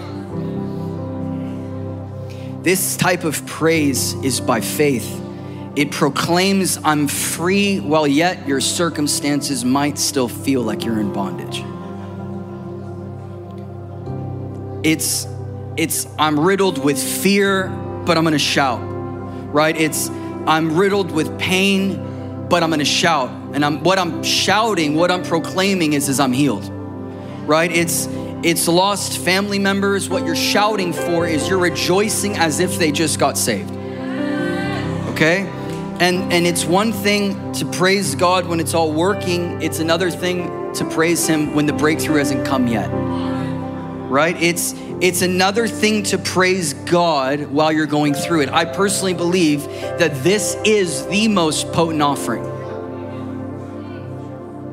This type of praise is by faith. It proclaims, I'm free, while yet your circumstances might still feel like you're in bondage. It's, it's, I'm riddled with fear, but I'm gonna shout, right? It's, I'm riddled with pain, but I'm gonna shout. And I'm, what I'm shouting, what I'm proclaiming is, is I'm healed, right? It's, it's lost family members. What you're shouting for is you're rejoicing as if they just got saved. Okay? And and it's one thing to praise God when it's all working, it's another thing to praise him when the breakthrough hasn't come yet. Right? It's it's another thing to praise God while you're going through it. I personally believe that this is the most potent offering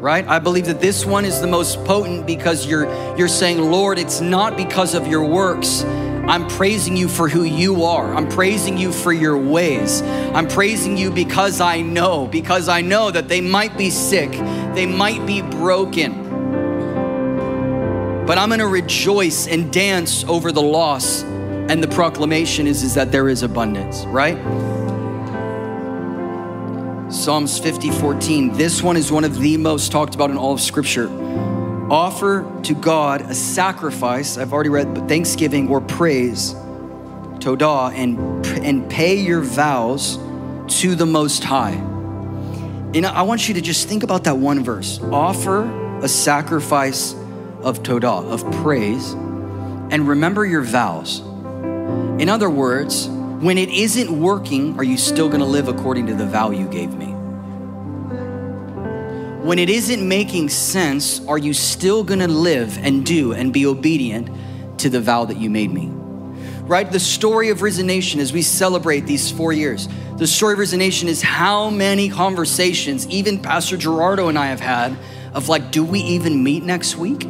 right? I believe that this one is the most potent because you're you're saying, "Lord, it's not because of your works. I'm praising you for who you are. I'm praising you for your ways. I'm praising you because I know, because I know that they might be sick, they might be broken. But I'm to rejoice and dance over the loss and the proclamation is, is that there is abundance, right? Psalms 50, 14. This one is one of the most talked about in all of Scripture. Offer to God a sacrifice, I've already read, but thanksgiving or praise, todah, and, and pay your vows to the Most High. And I want you to just think about that one verse. Offer a sacrifice of todah, of praise, and remember your vows. In other words, when it isn't working, are you still gonna live according to the vow you gave me? When it isn't making sense, are you still gonna live and do and be obedient to the vow that you made me? Right? The story of Risen Nation as we celebrate these four years, the story of Risen Nation is how many conversations, even Pastor Gerardo and I have had, of like, do we even meet next week?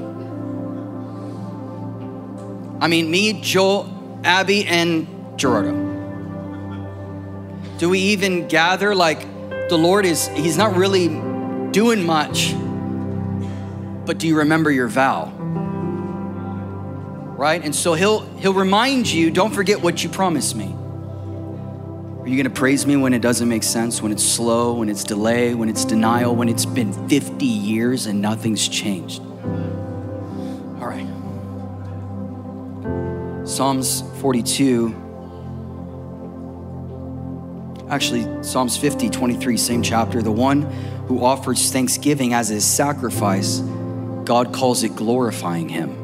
I mean, me, Joel, Abby, and Gerardo. Do we even gather like the Lord is, He's not really doing much, but do you remember your vow? Right? And so He'll He'll remind you, don't forget what you promised me. Are you gonna praise me when it doesn't make sense, when it's slow, when it's delay, when it's denial, when it's been 50 years and nothing's changed? Psalms 42 actually Psalms 50, 23, same chapter. The one who offers thanksgiving as his sacrifice, God calls it glorifying him.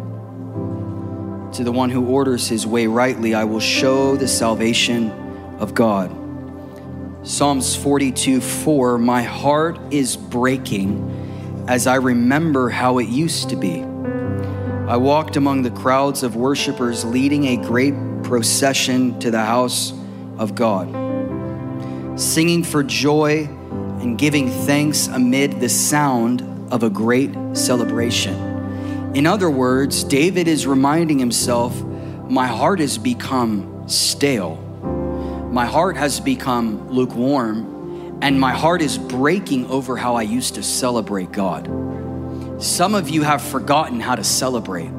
To the one who orders his way rightly, I will show the salvation of God. Psalms 42, 4, my heart is breaking as I remember how it used to be. I walked among the crowds of worshipers leading a great procession to the house of God, singing for joy and giving thanks amid the sound of a great celebration. In other words, David is reminding himself, My heart has become stale. My heart has become lukewarm, and my heart is breaking over how I used to celebrate God. Some of you have forgotten how to celebrate.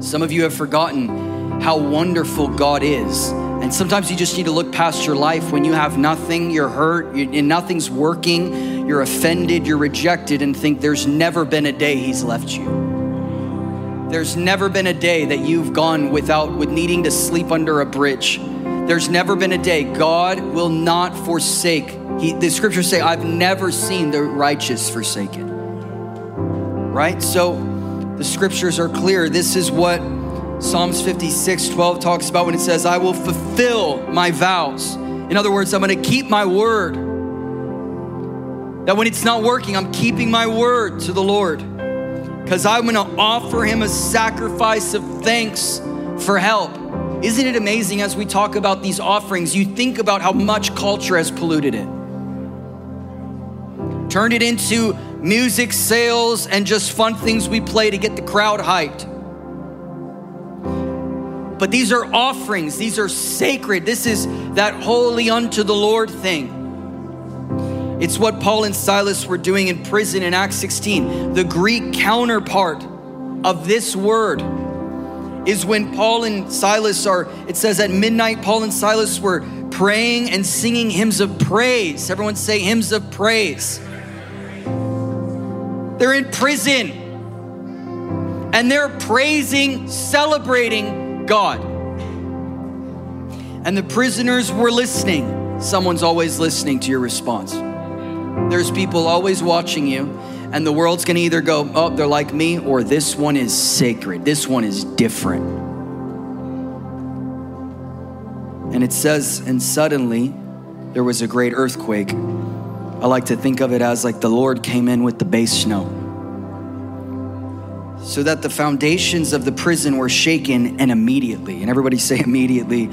Some of you have forgotten how wonderful God is. And sometimes you just need to look past your life when you have nothing, you're hurt, and nothing's working, you're offended, you're rejected, and think there's never been a day He's left you. There's never been a day that you've gone without, with needing to sleep under a bridge. There's never been a day. God will not forsake. He, the scriptures say, I've never seen the righteous forsaken. Right? So the scriptures are clear. This is what Psalms 56 12 talks about when it says, I will fulfill my vows. In other words, I'm gonna keep my word. That when it's not working, I'm keeping my word to the Lord. Because I'm gonna offer him a sacrifice of thanks for help. Isn't it amazing as we talk about these offerings, you think about how much culture has polluted it? Turned it into music sales and just fun things we play to get the crowd hyped. But these are offerings, these are sacred. This is that holy unto the Lord thing. It's what Paul and Silas were doing in prison in Acts 16. The Greek counterpart of this word is when Paul and Silas are, it says at midnight, Paul and Silas were praying and singing hymns of praise. Everyone say hymns of praise. They're in prison and they're praising, celebrating God. And the prisoners were listening. Someone's always listening to your response. There's people always watching you, and the world's gonna either go, oh, they're like me, or this one is sacred. This one is different. And it says, and suddenly there was a great earthquake. I like to think of it as like the Lord came in with the base snow so that the foundations of the prison were shaken and immediately, and everybody say immediately,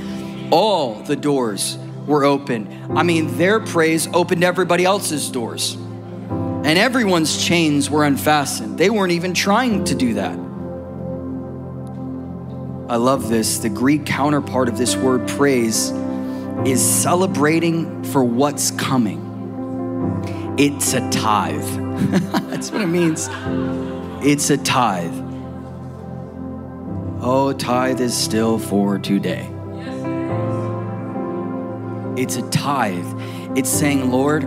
all the doors were open. I mean, their praise opened everybody else's doors. And everyone's chains were unfastened. They weren't even trying to do that. I love this. The Greek counterpart of this word praise is celebrating for what's coming. It's a tithe. That's what it means. It's a tithe. Oh, tithe is still for today. It's a tithe. It's saying, Lord,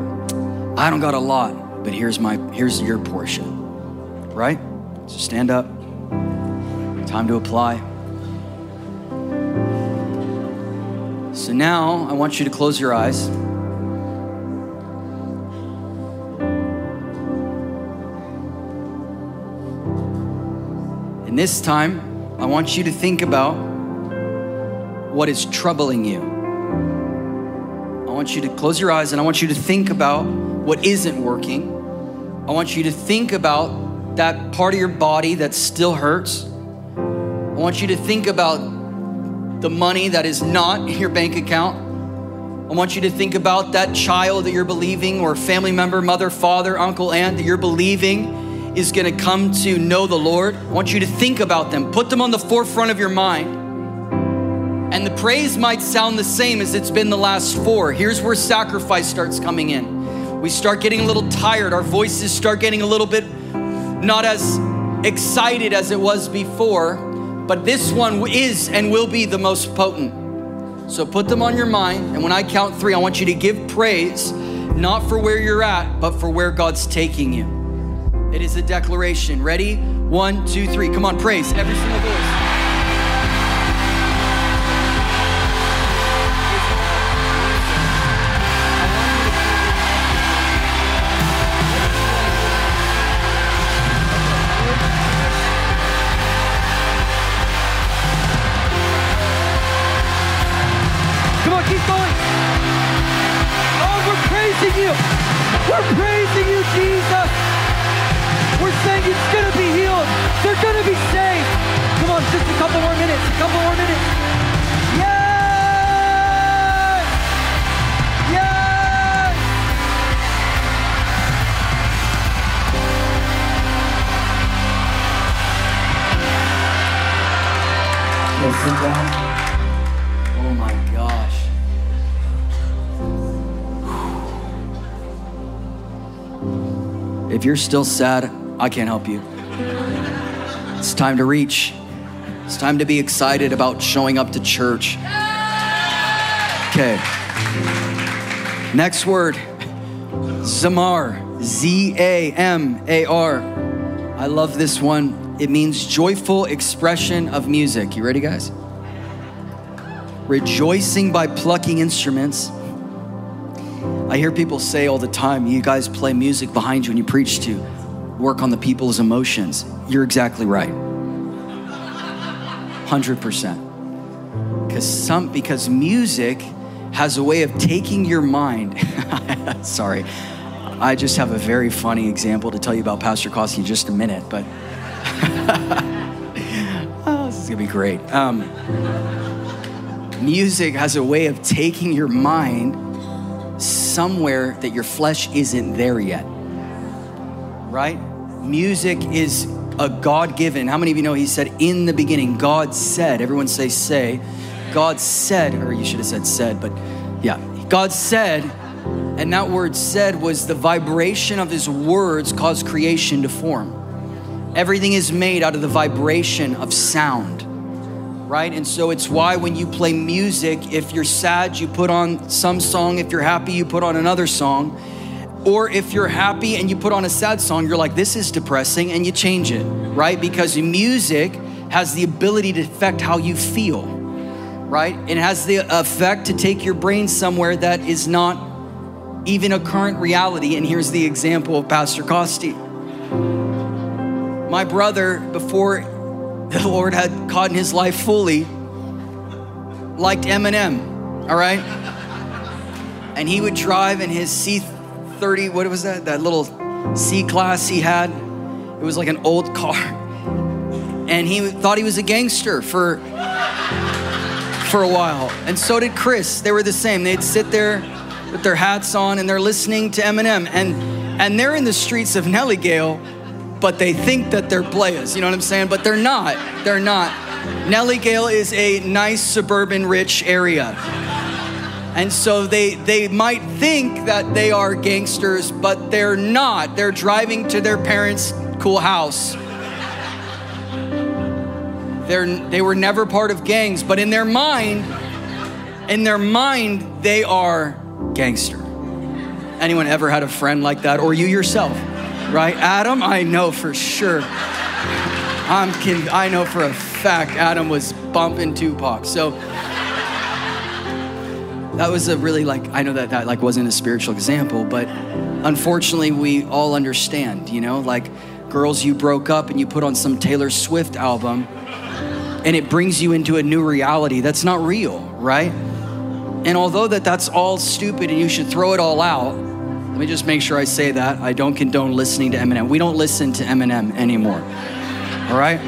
I don't got a lot, but here's my here's your portion. Right? So stand up. Time to apply. So now I want you to close your eyes. And this time, I want you to think about what is troubling you. I want you to close your eyes and I want you to think about what isn't working. I want you to think about that part of your body that still hurts. I want you to think about the money that is not in your bank account. I want you to think about that child that you're believing, or family member, mother, father, uncle, aunt that you're believing is going to come to know the Lord, I want you to think about them, put them on the forefront of your mind. And the praise might sound the same as it's been the last four. Here's where sacrifice starts coming in. We start getting a little tired, our voices start getting a little bit not as excited as it was before, but this one is and will be the most potent. So put them on your mind, and when I count three, I want you to give praise, not for where you're at, but for where God's taking you. It is a declaration. Ready? One, two, three. Come on, praise every single voice. If you're still sad, I can't help you. It's time to reach. It's time to be excited about showing up to church. Okay. Next word Zamar. Z A M A R. I love this one. It means joyful expression of music. You ready, guys? Rejoicing by plucking instruments. I hear people say all the time, you guys play music behind you and you preach to work on the people's emotions. You're exactly right. 100%. Because some because music has a way of taking your mind. Sorry. I just have a very funny example to tell you about Pastor Costi in just a minute, but oh, this is gonna be great. Um, music has a way of taking your mind somewhere that your flesh isn't there yet. Right? Music is a God given. How many of you know he said in the beginning, God said, everyone say, say. God said, or you should have said said, but yeah, God said, and that word said was the vibration of his words caused creation to form. Everything is made out of the vibration of sound right? And so it's why when you play music, if you're sad, you put on some song. If you're happy, you put on another song. Or if you're happy and you put on a sad song, you're like, this is depressing, and you change it, right? Because music has the ability to affect how you feel, right? It has the effect to take your brain somewhere that is not even a current reality. And here's the example of Pastor Costi. My brother, before the Lord had caught in his life fully, liked Eminem, all right? And he would drive in his C30, what was that? That little C class he had. It was like an old car. And he thought he was a gangster for, for a while. And so did Chris. They were the same. They'd sit there with their hats on and they're listening to Eminem. And, and they're in the streets of Nellie Gail but they think that they're players, you know what I'm saying? But they're not. They're not. Nellie Gail is a nice suburban rich area. And so they they might think that they are gangsters, but they're not. They're driving to their parents' cool house. They're, they were never part of gangs, but in their mind, in their mind, they are gangster. Anyone ever had a friend like that, or you yourself? Right? Adam, I know for sure. I'm can, I know for a fact Adam was bumping Tupac. So that was a really like I know that that like wasn't a spiritual example, but unfortunately we all understand, you know, like girls you broke up and you put on some Taylor Swift album and it brings you into a new reality that's not real, right? And although that that's all stupid and you should throw it all out, let me just make sure I say that. I don't condone listening to Eminem. We don't listen to Eminem anymore. All right?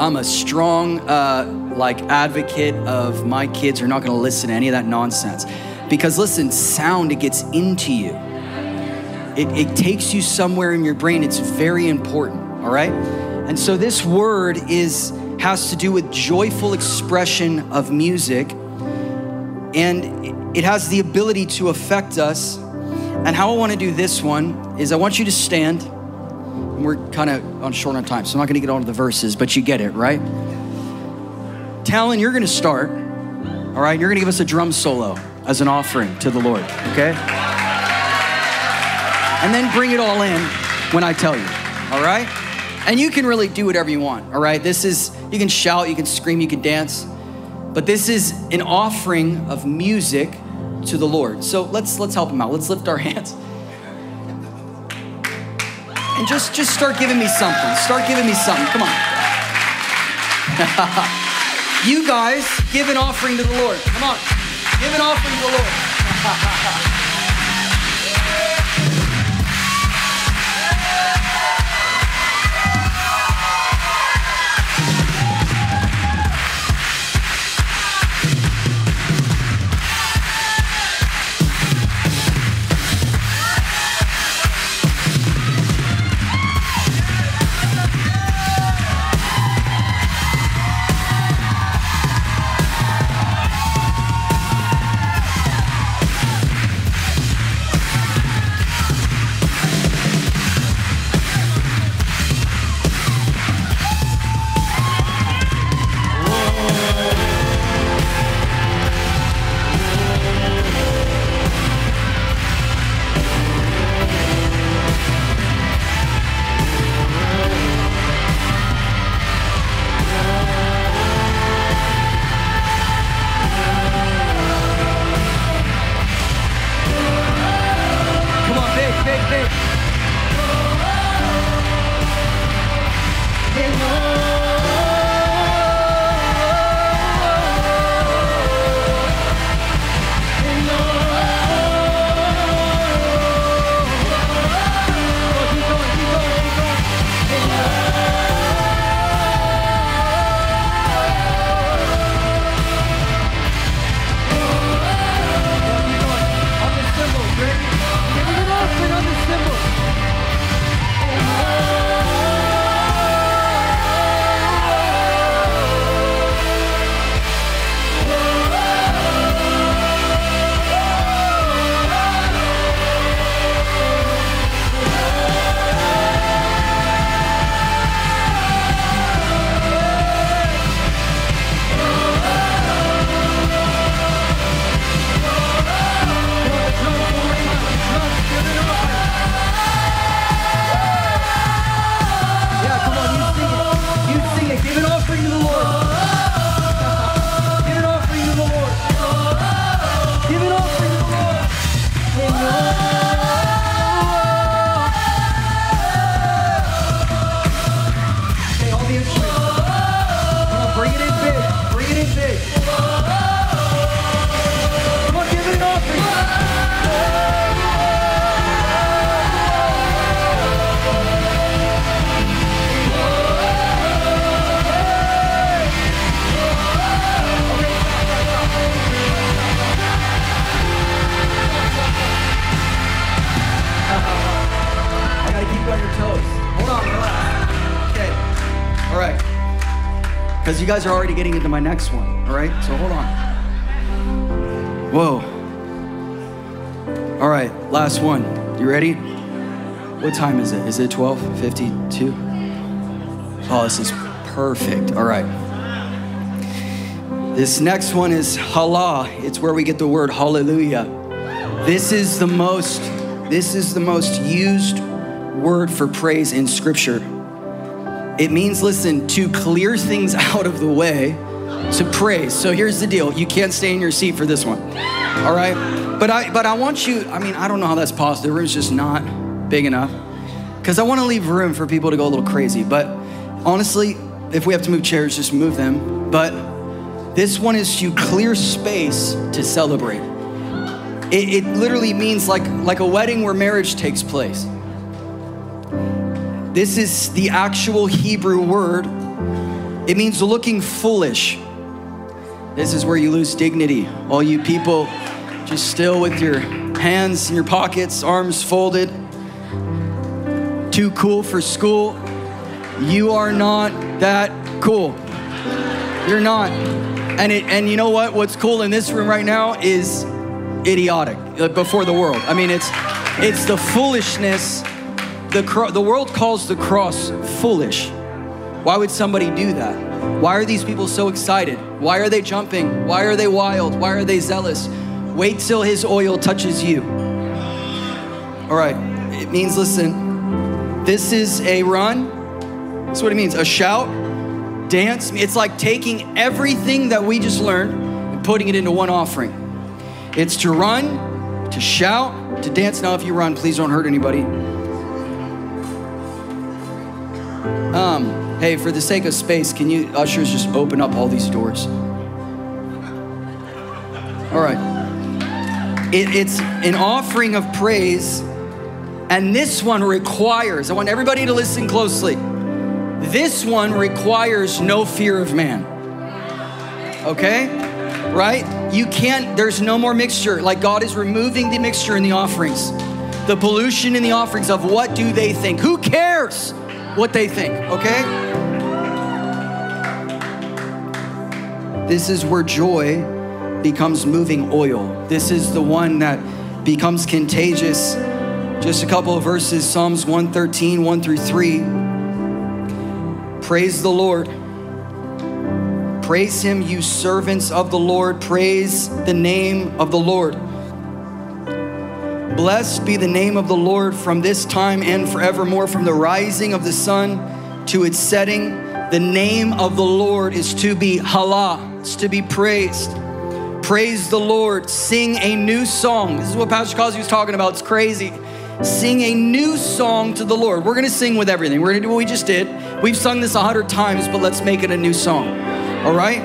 I'm a strong, uh, like, advocate of my kids are not gonna listen to any of that nonsense. Because listen, sound, it gets into you. It, it takes you somewhere in your brain. It's very important, all right? And so this word is has to do with joyful expression of music, and it has the ability to affect us and how I want to do this one is I want you to stand. And We're kind of on short on time, so I'm not going to get to the verses, but you get it, right? Talon, you're going to start. All right, you're going to give us a drum solo as an offering to the Lord, okay? And then bring it all in when I tell you, all right? And you can really do whatever you want, all right? This is, you can shout, you can scream, you can dance, but this is an offering of music to the Lord. So let's let's help him out. Let's lift our hands. And just just start giving me something. Start giving me something. Come on. you guys give an offering to the Lord. Come on. Give an offering to the Lord. you guys are already getting into my next one, all right? So hold on. Whoa. All right, last one. You ready? What time is it? Is it 12:52? Oh, this is perfect. All right. This next one is hallah. It's where we get the word hallelujah. This is the most this is the most used word for praise in scripture. It means listen, to clear things out of the way to praise. So here's the deal. You can't stay in your seat for this one. All right? But I but I want you, I mean, I don't know how that's possible. The room's just not big enough. Cuz I want to leave room for people to go a little crazy, but honestly, if we have to move chairs, just move them. But this one is to clear space to celebrate. It, it, literally means like, like a wedding where marriage takes place. This is the actual Hebrew word. It means looking foolish. This is where you lose dignity. All you people just still with your hands in your pockets, arms folded, too cool for school. You are not that cool. You're not. And it, and you know what? What's cool in this room right now is idiotic uh, before the world. I mean, it's it's the foolishness. The cro- the world calls the cross foolish. Why would somebody do that? Why are these people so excited? Why are they jumping? Why are they wild? Why are they zealous? Wait till his oil touches you. All right. It means listen. This is a run. That's what it means. A shout dance. It's like taking everything that we just learned and putting it into one offering. It's to run, to shout, to dance. Now, if you run, please don't hurt anybody. Um, hey, for the sake of space, can you ushers just open up all these doors? All right. It, it's an offering of praise, and this one requires, I want everybody to listen closely this one requires no fear of man. Okay? Right? You can't, there's no more mixture. Like God is removing the mixture in the offerings, the pollution in the offerings of what do they think. Who cares what they think? Okay? This is where joy becomes moving oil. This is the one that becomes contagious. Just a couple of verses Psalms 113, 1 through 3. Praise the Lord. Praise him, you servants of the Lord. Praise the name of the Lord. Blessed be the name of the Lord from this time and forevermore, from the rising of the sun to its setting. The name of the Lord is to be hallah, it's to be praised. Praise the Lord. Sing a new song. This is what Pastor Cosby was talking about. It's crazy sing a new song to the Lord. We're gonna sing with everything. We're gonna do what we just did. We've sung this a hundred times, but let's make it a new song. All right?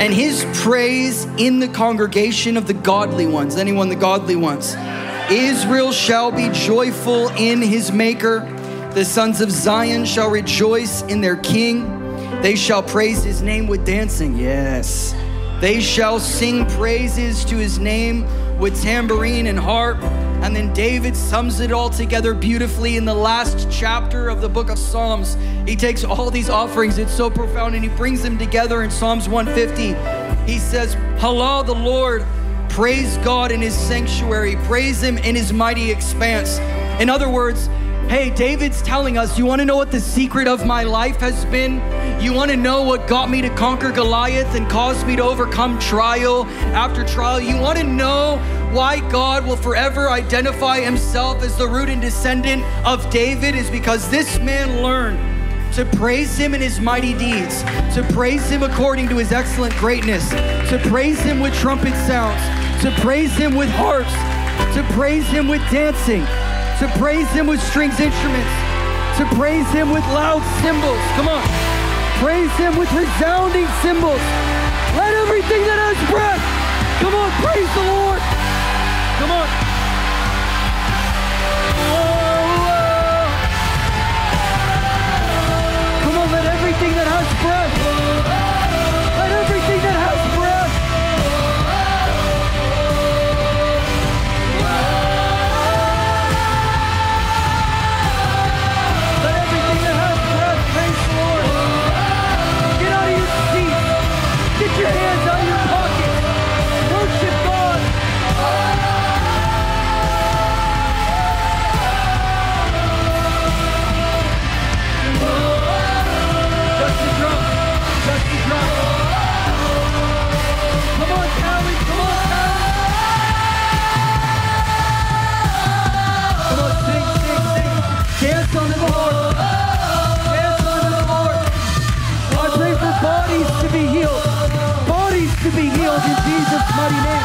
And his praise in the congregation of the godly ones. Anyone, the godly ones. Israel shall be joyful in his maker. The sons of Zion shall rejoice in their king. They shall praise his name with dancing. Yes. They shall sing praises to his name with tambourine and harp. And then David sums it all together beautifully in the last chapter of the book of Psalms. He takes all these offerings, it's so profound, and he brings them together in Psalms 150. He says, Hallah the Lord, praise God in his sanctuary, praise him in his mighty expanse. In other words, Hey, David's telling us, you want to know what the secret of my life has been? You want to know what got me to conquer Goliath and caused me to overcome trial after trial? You want to know why God will forever identify himself as the root and descendant of David? Is because this man learned to praise him in his mighty deeds, to praise him according to his excellent greatness, to praise him with trumpet sounds, to praise him with harps, to praise him with dancing to praise Him with strings instruments, to praise Him with loud cymbals. Come on. Praise Him with resounding cymbals. Let everything that has breath, come on, praise the Lord. Come on. Jesus'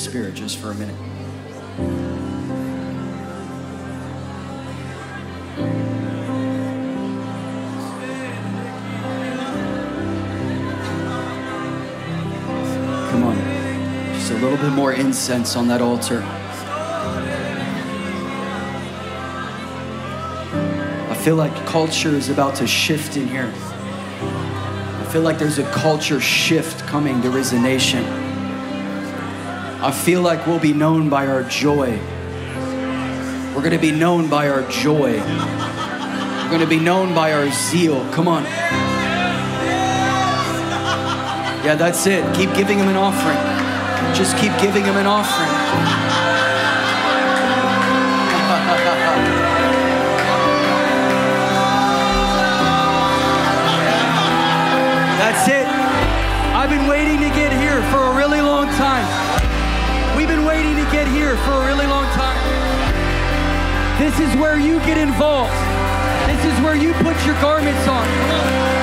Spirit just for a minute. Come on. Just a little bit more incense on that altar. I feel like culture is about to shift in here. I feel like there's a culture shift coming. There is a nation. I feel like we'll be known by our joy. We're going to be known by our joy. We're going to be known by our zeal. Come on. Yeah, that's it. Keep giving him an offering. Just keep giving him an offering. This is where you get involved. This is where you put your garments on.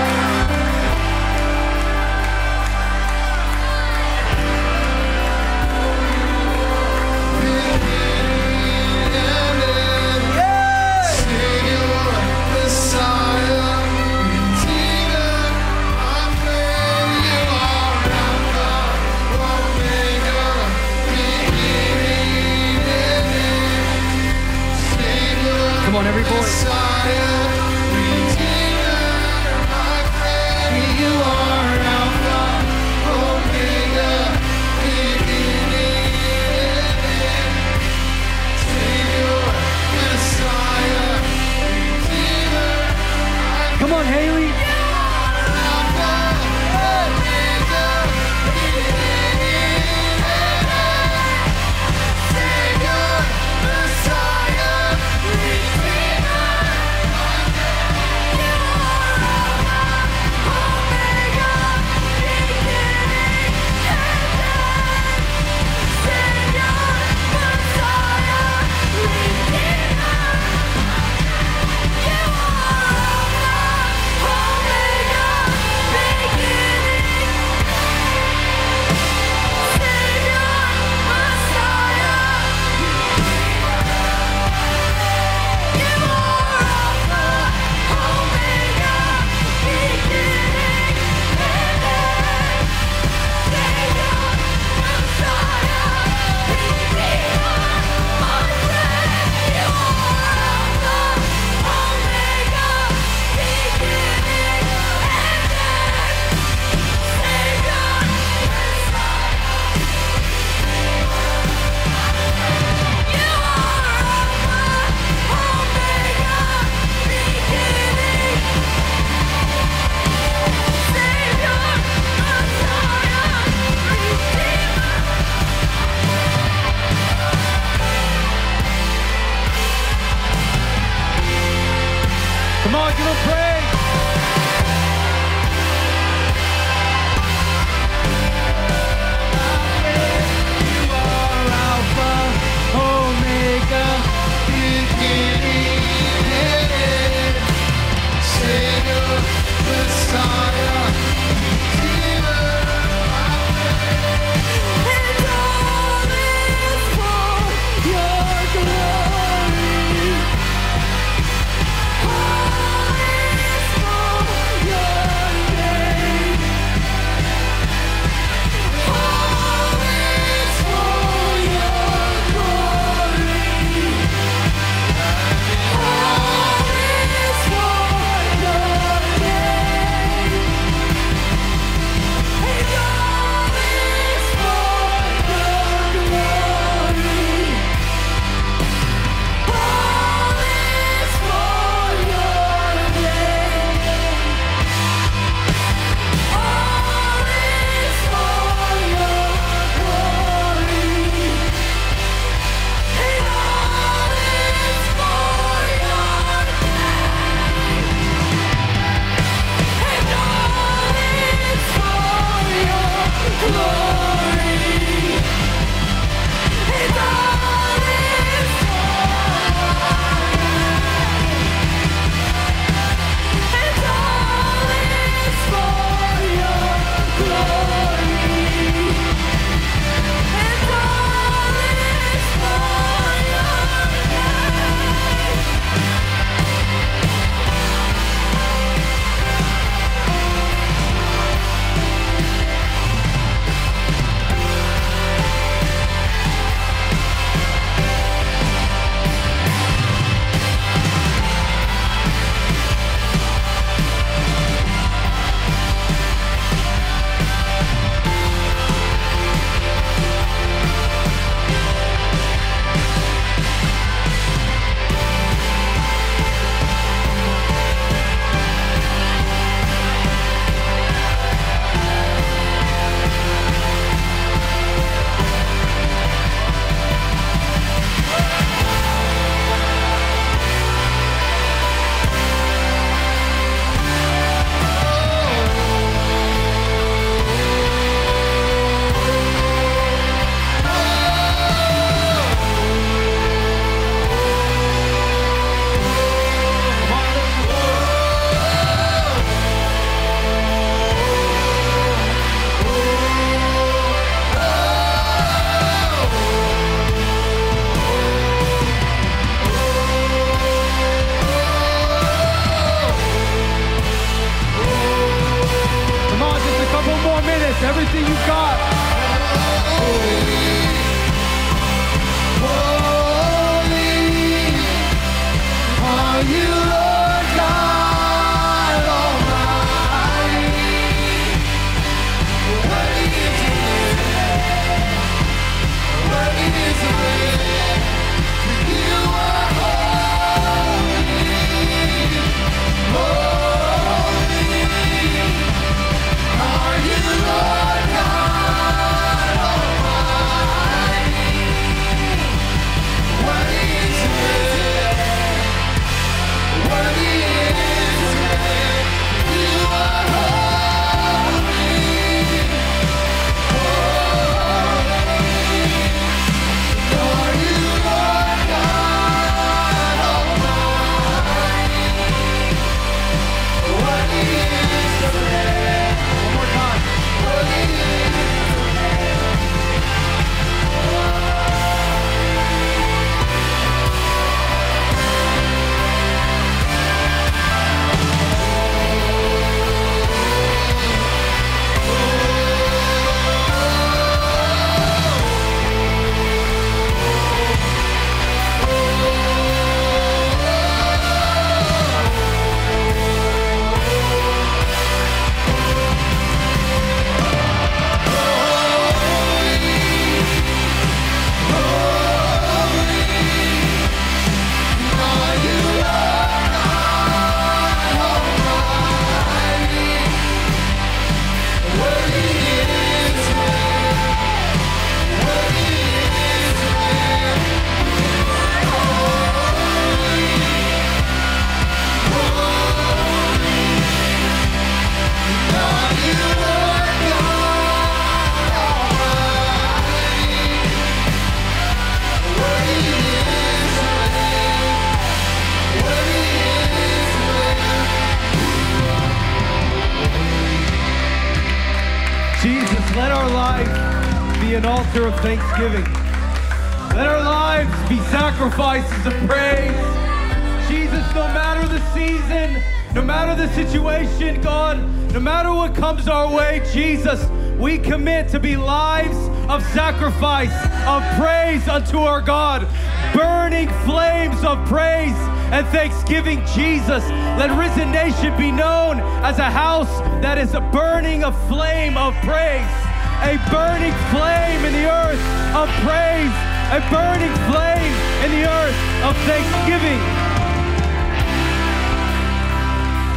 A burning flame in the earth of thanksgiving.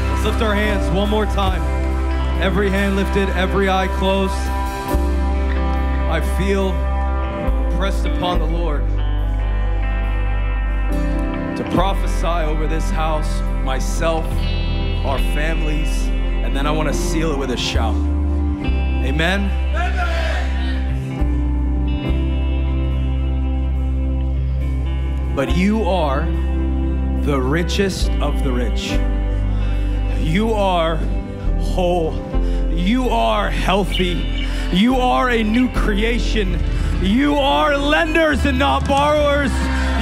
Let's lift our hands one more time. Every hand lifted, every eye closed. I feel pressed upon the Lord to prophesy over this house, myself, our families, and then I want to seal it with a shout. Amen. But you are the richest of the rich. You are whole. You are healthy. You are a new creation. You are lenders and not borrowers.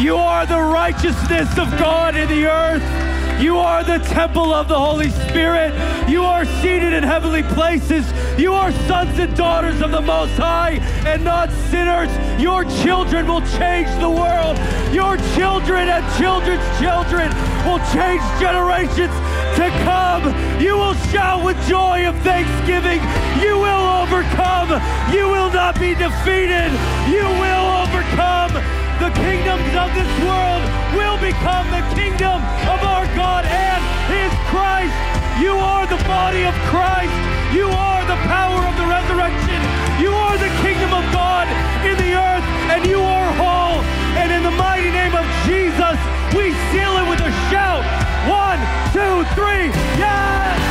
You are the righteousness of God in the earth. You are the temple of the Holy Spirit. You are seated in heavenly places. You are sons and daughters of the Most High and not sinners. Your children will change the world. Your children and children's children will change generations to come. You will shout with joy of thanksgiving. You will overcome. You will not be defeated. You will overcome. The kingdoms of this world will become the kingdom of our God and His Christ. You are the body of Christ. You are the power of the resurrection. You are the kingdom of God in the earth, and you are whole. And in the mighty name of Jesus, we seal it with a shout. One, two, three. Yes!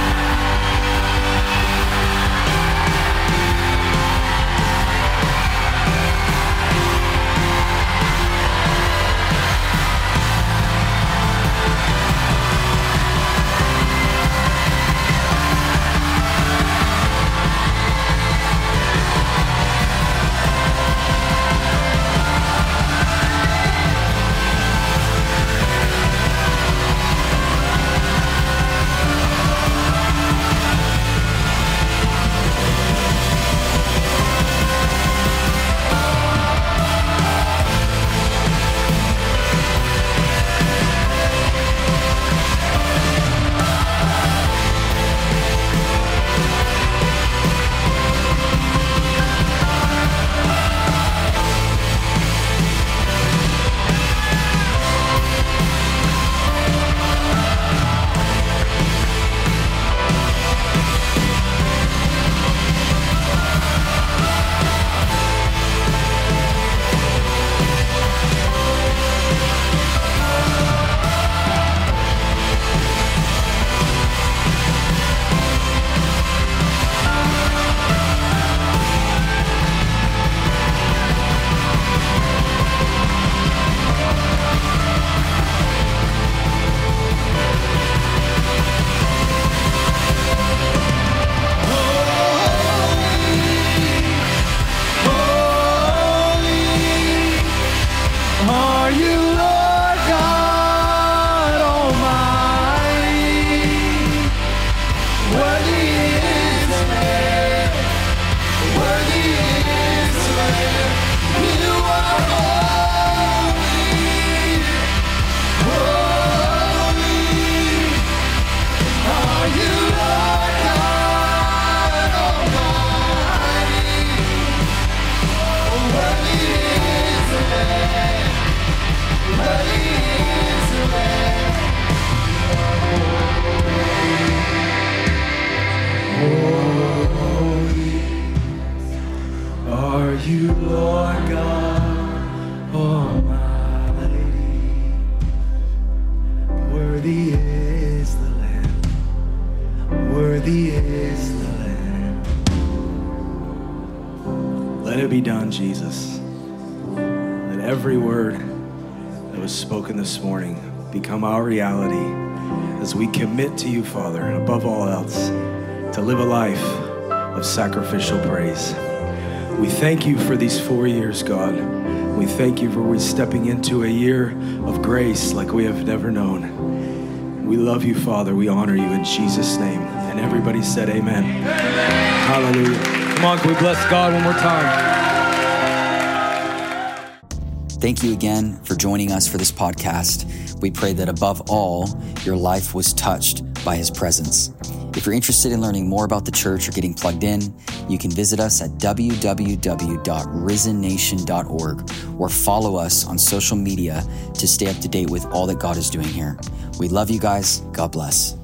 Commit to you, Father, above all else, to live a life of sacrificial praise. We thank you for these four years, God. We thank you for we stepping into a year of grace like we have never known. We love you, Father. We honor you in Jesus' name. And everybody said, Amen. Hallelujah. Come on, can we bless God one more time? Thank you again for joining us for this podcast. We pray that above all, your life was touched by his presence. If you're interested in learning more about the church or getting plugged in, you can visit us at www.risennation.org or follow us on social media to stay up to date with all that God is doing here. We love you guys. God bless.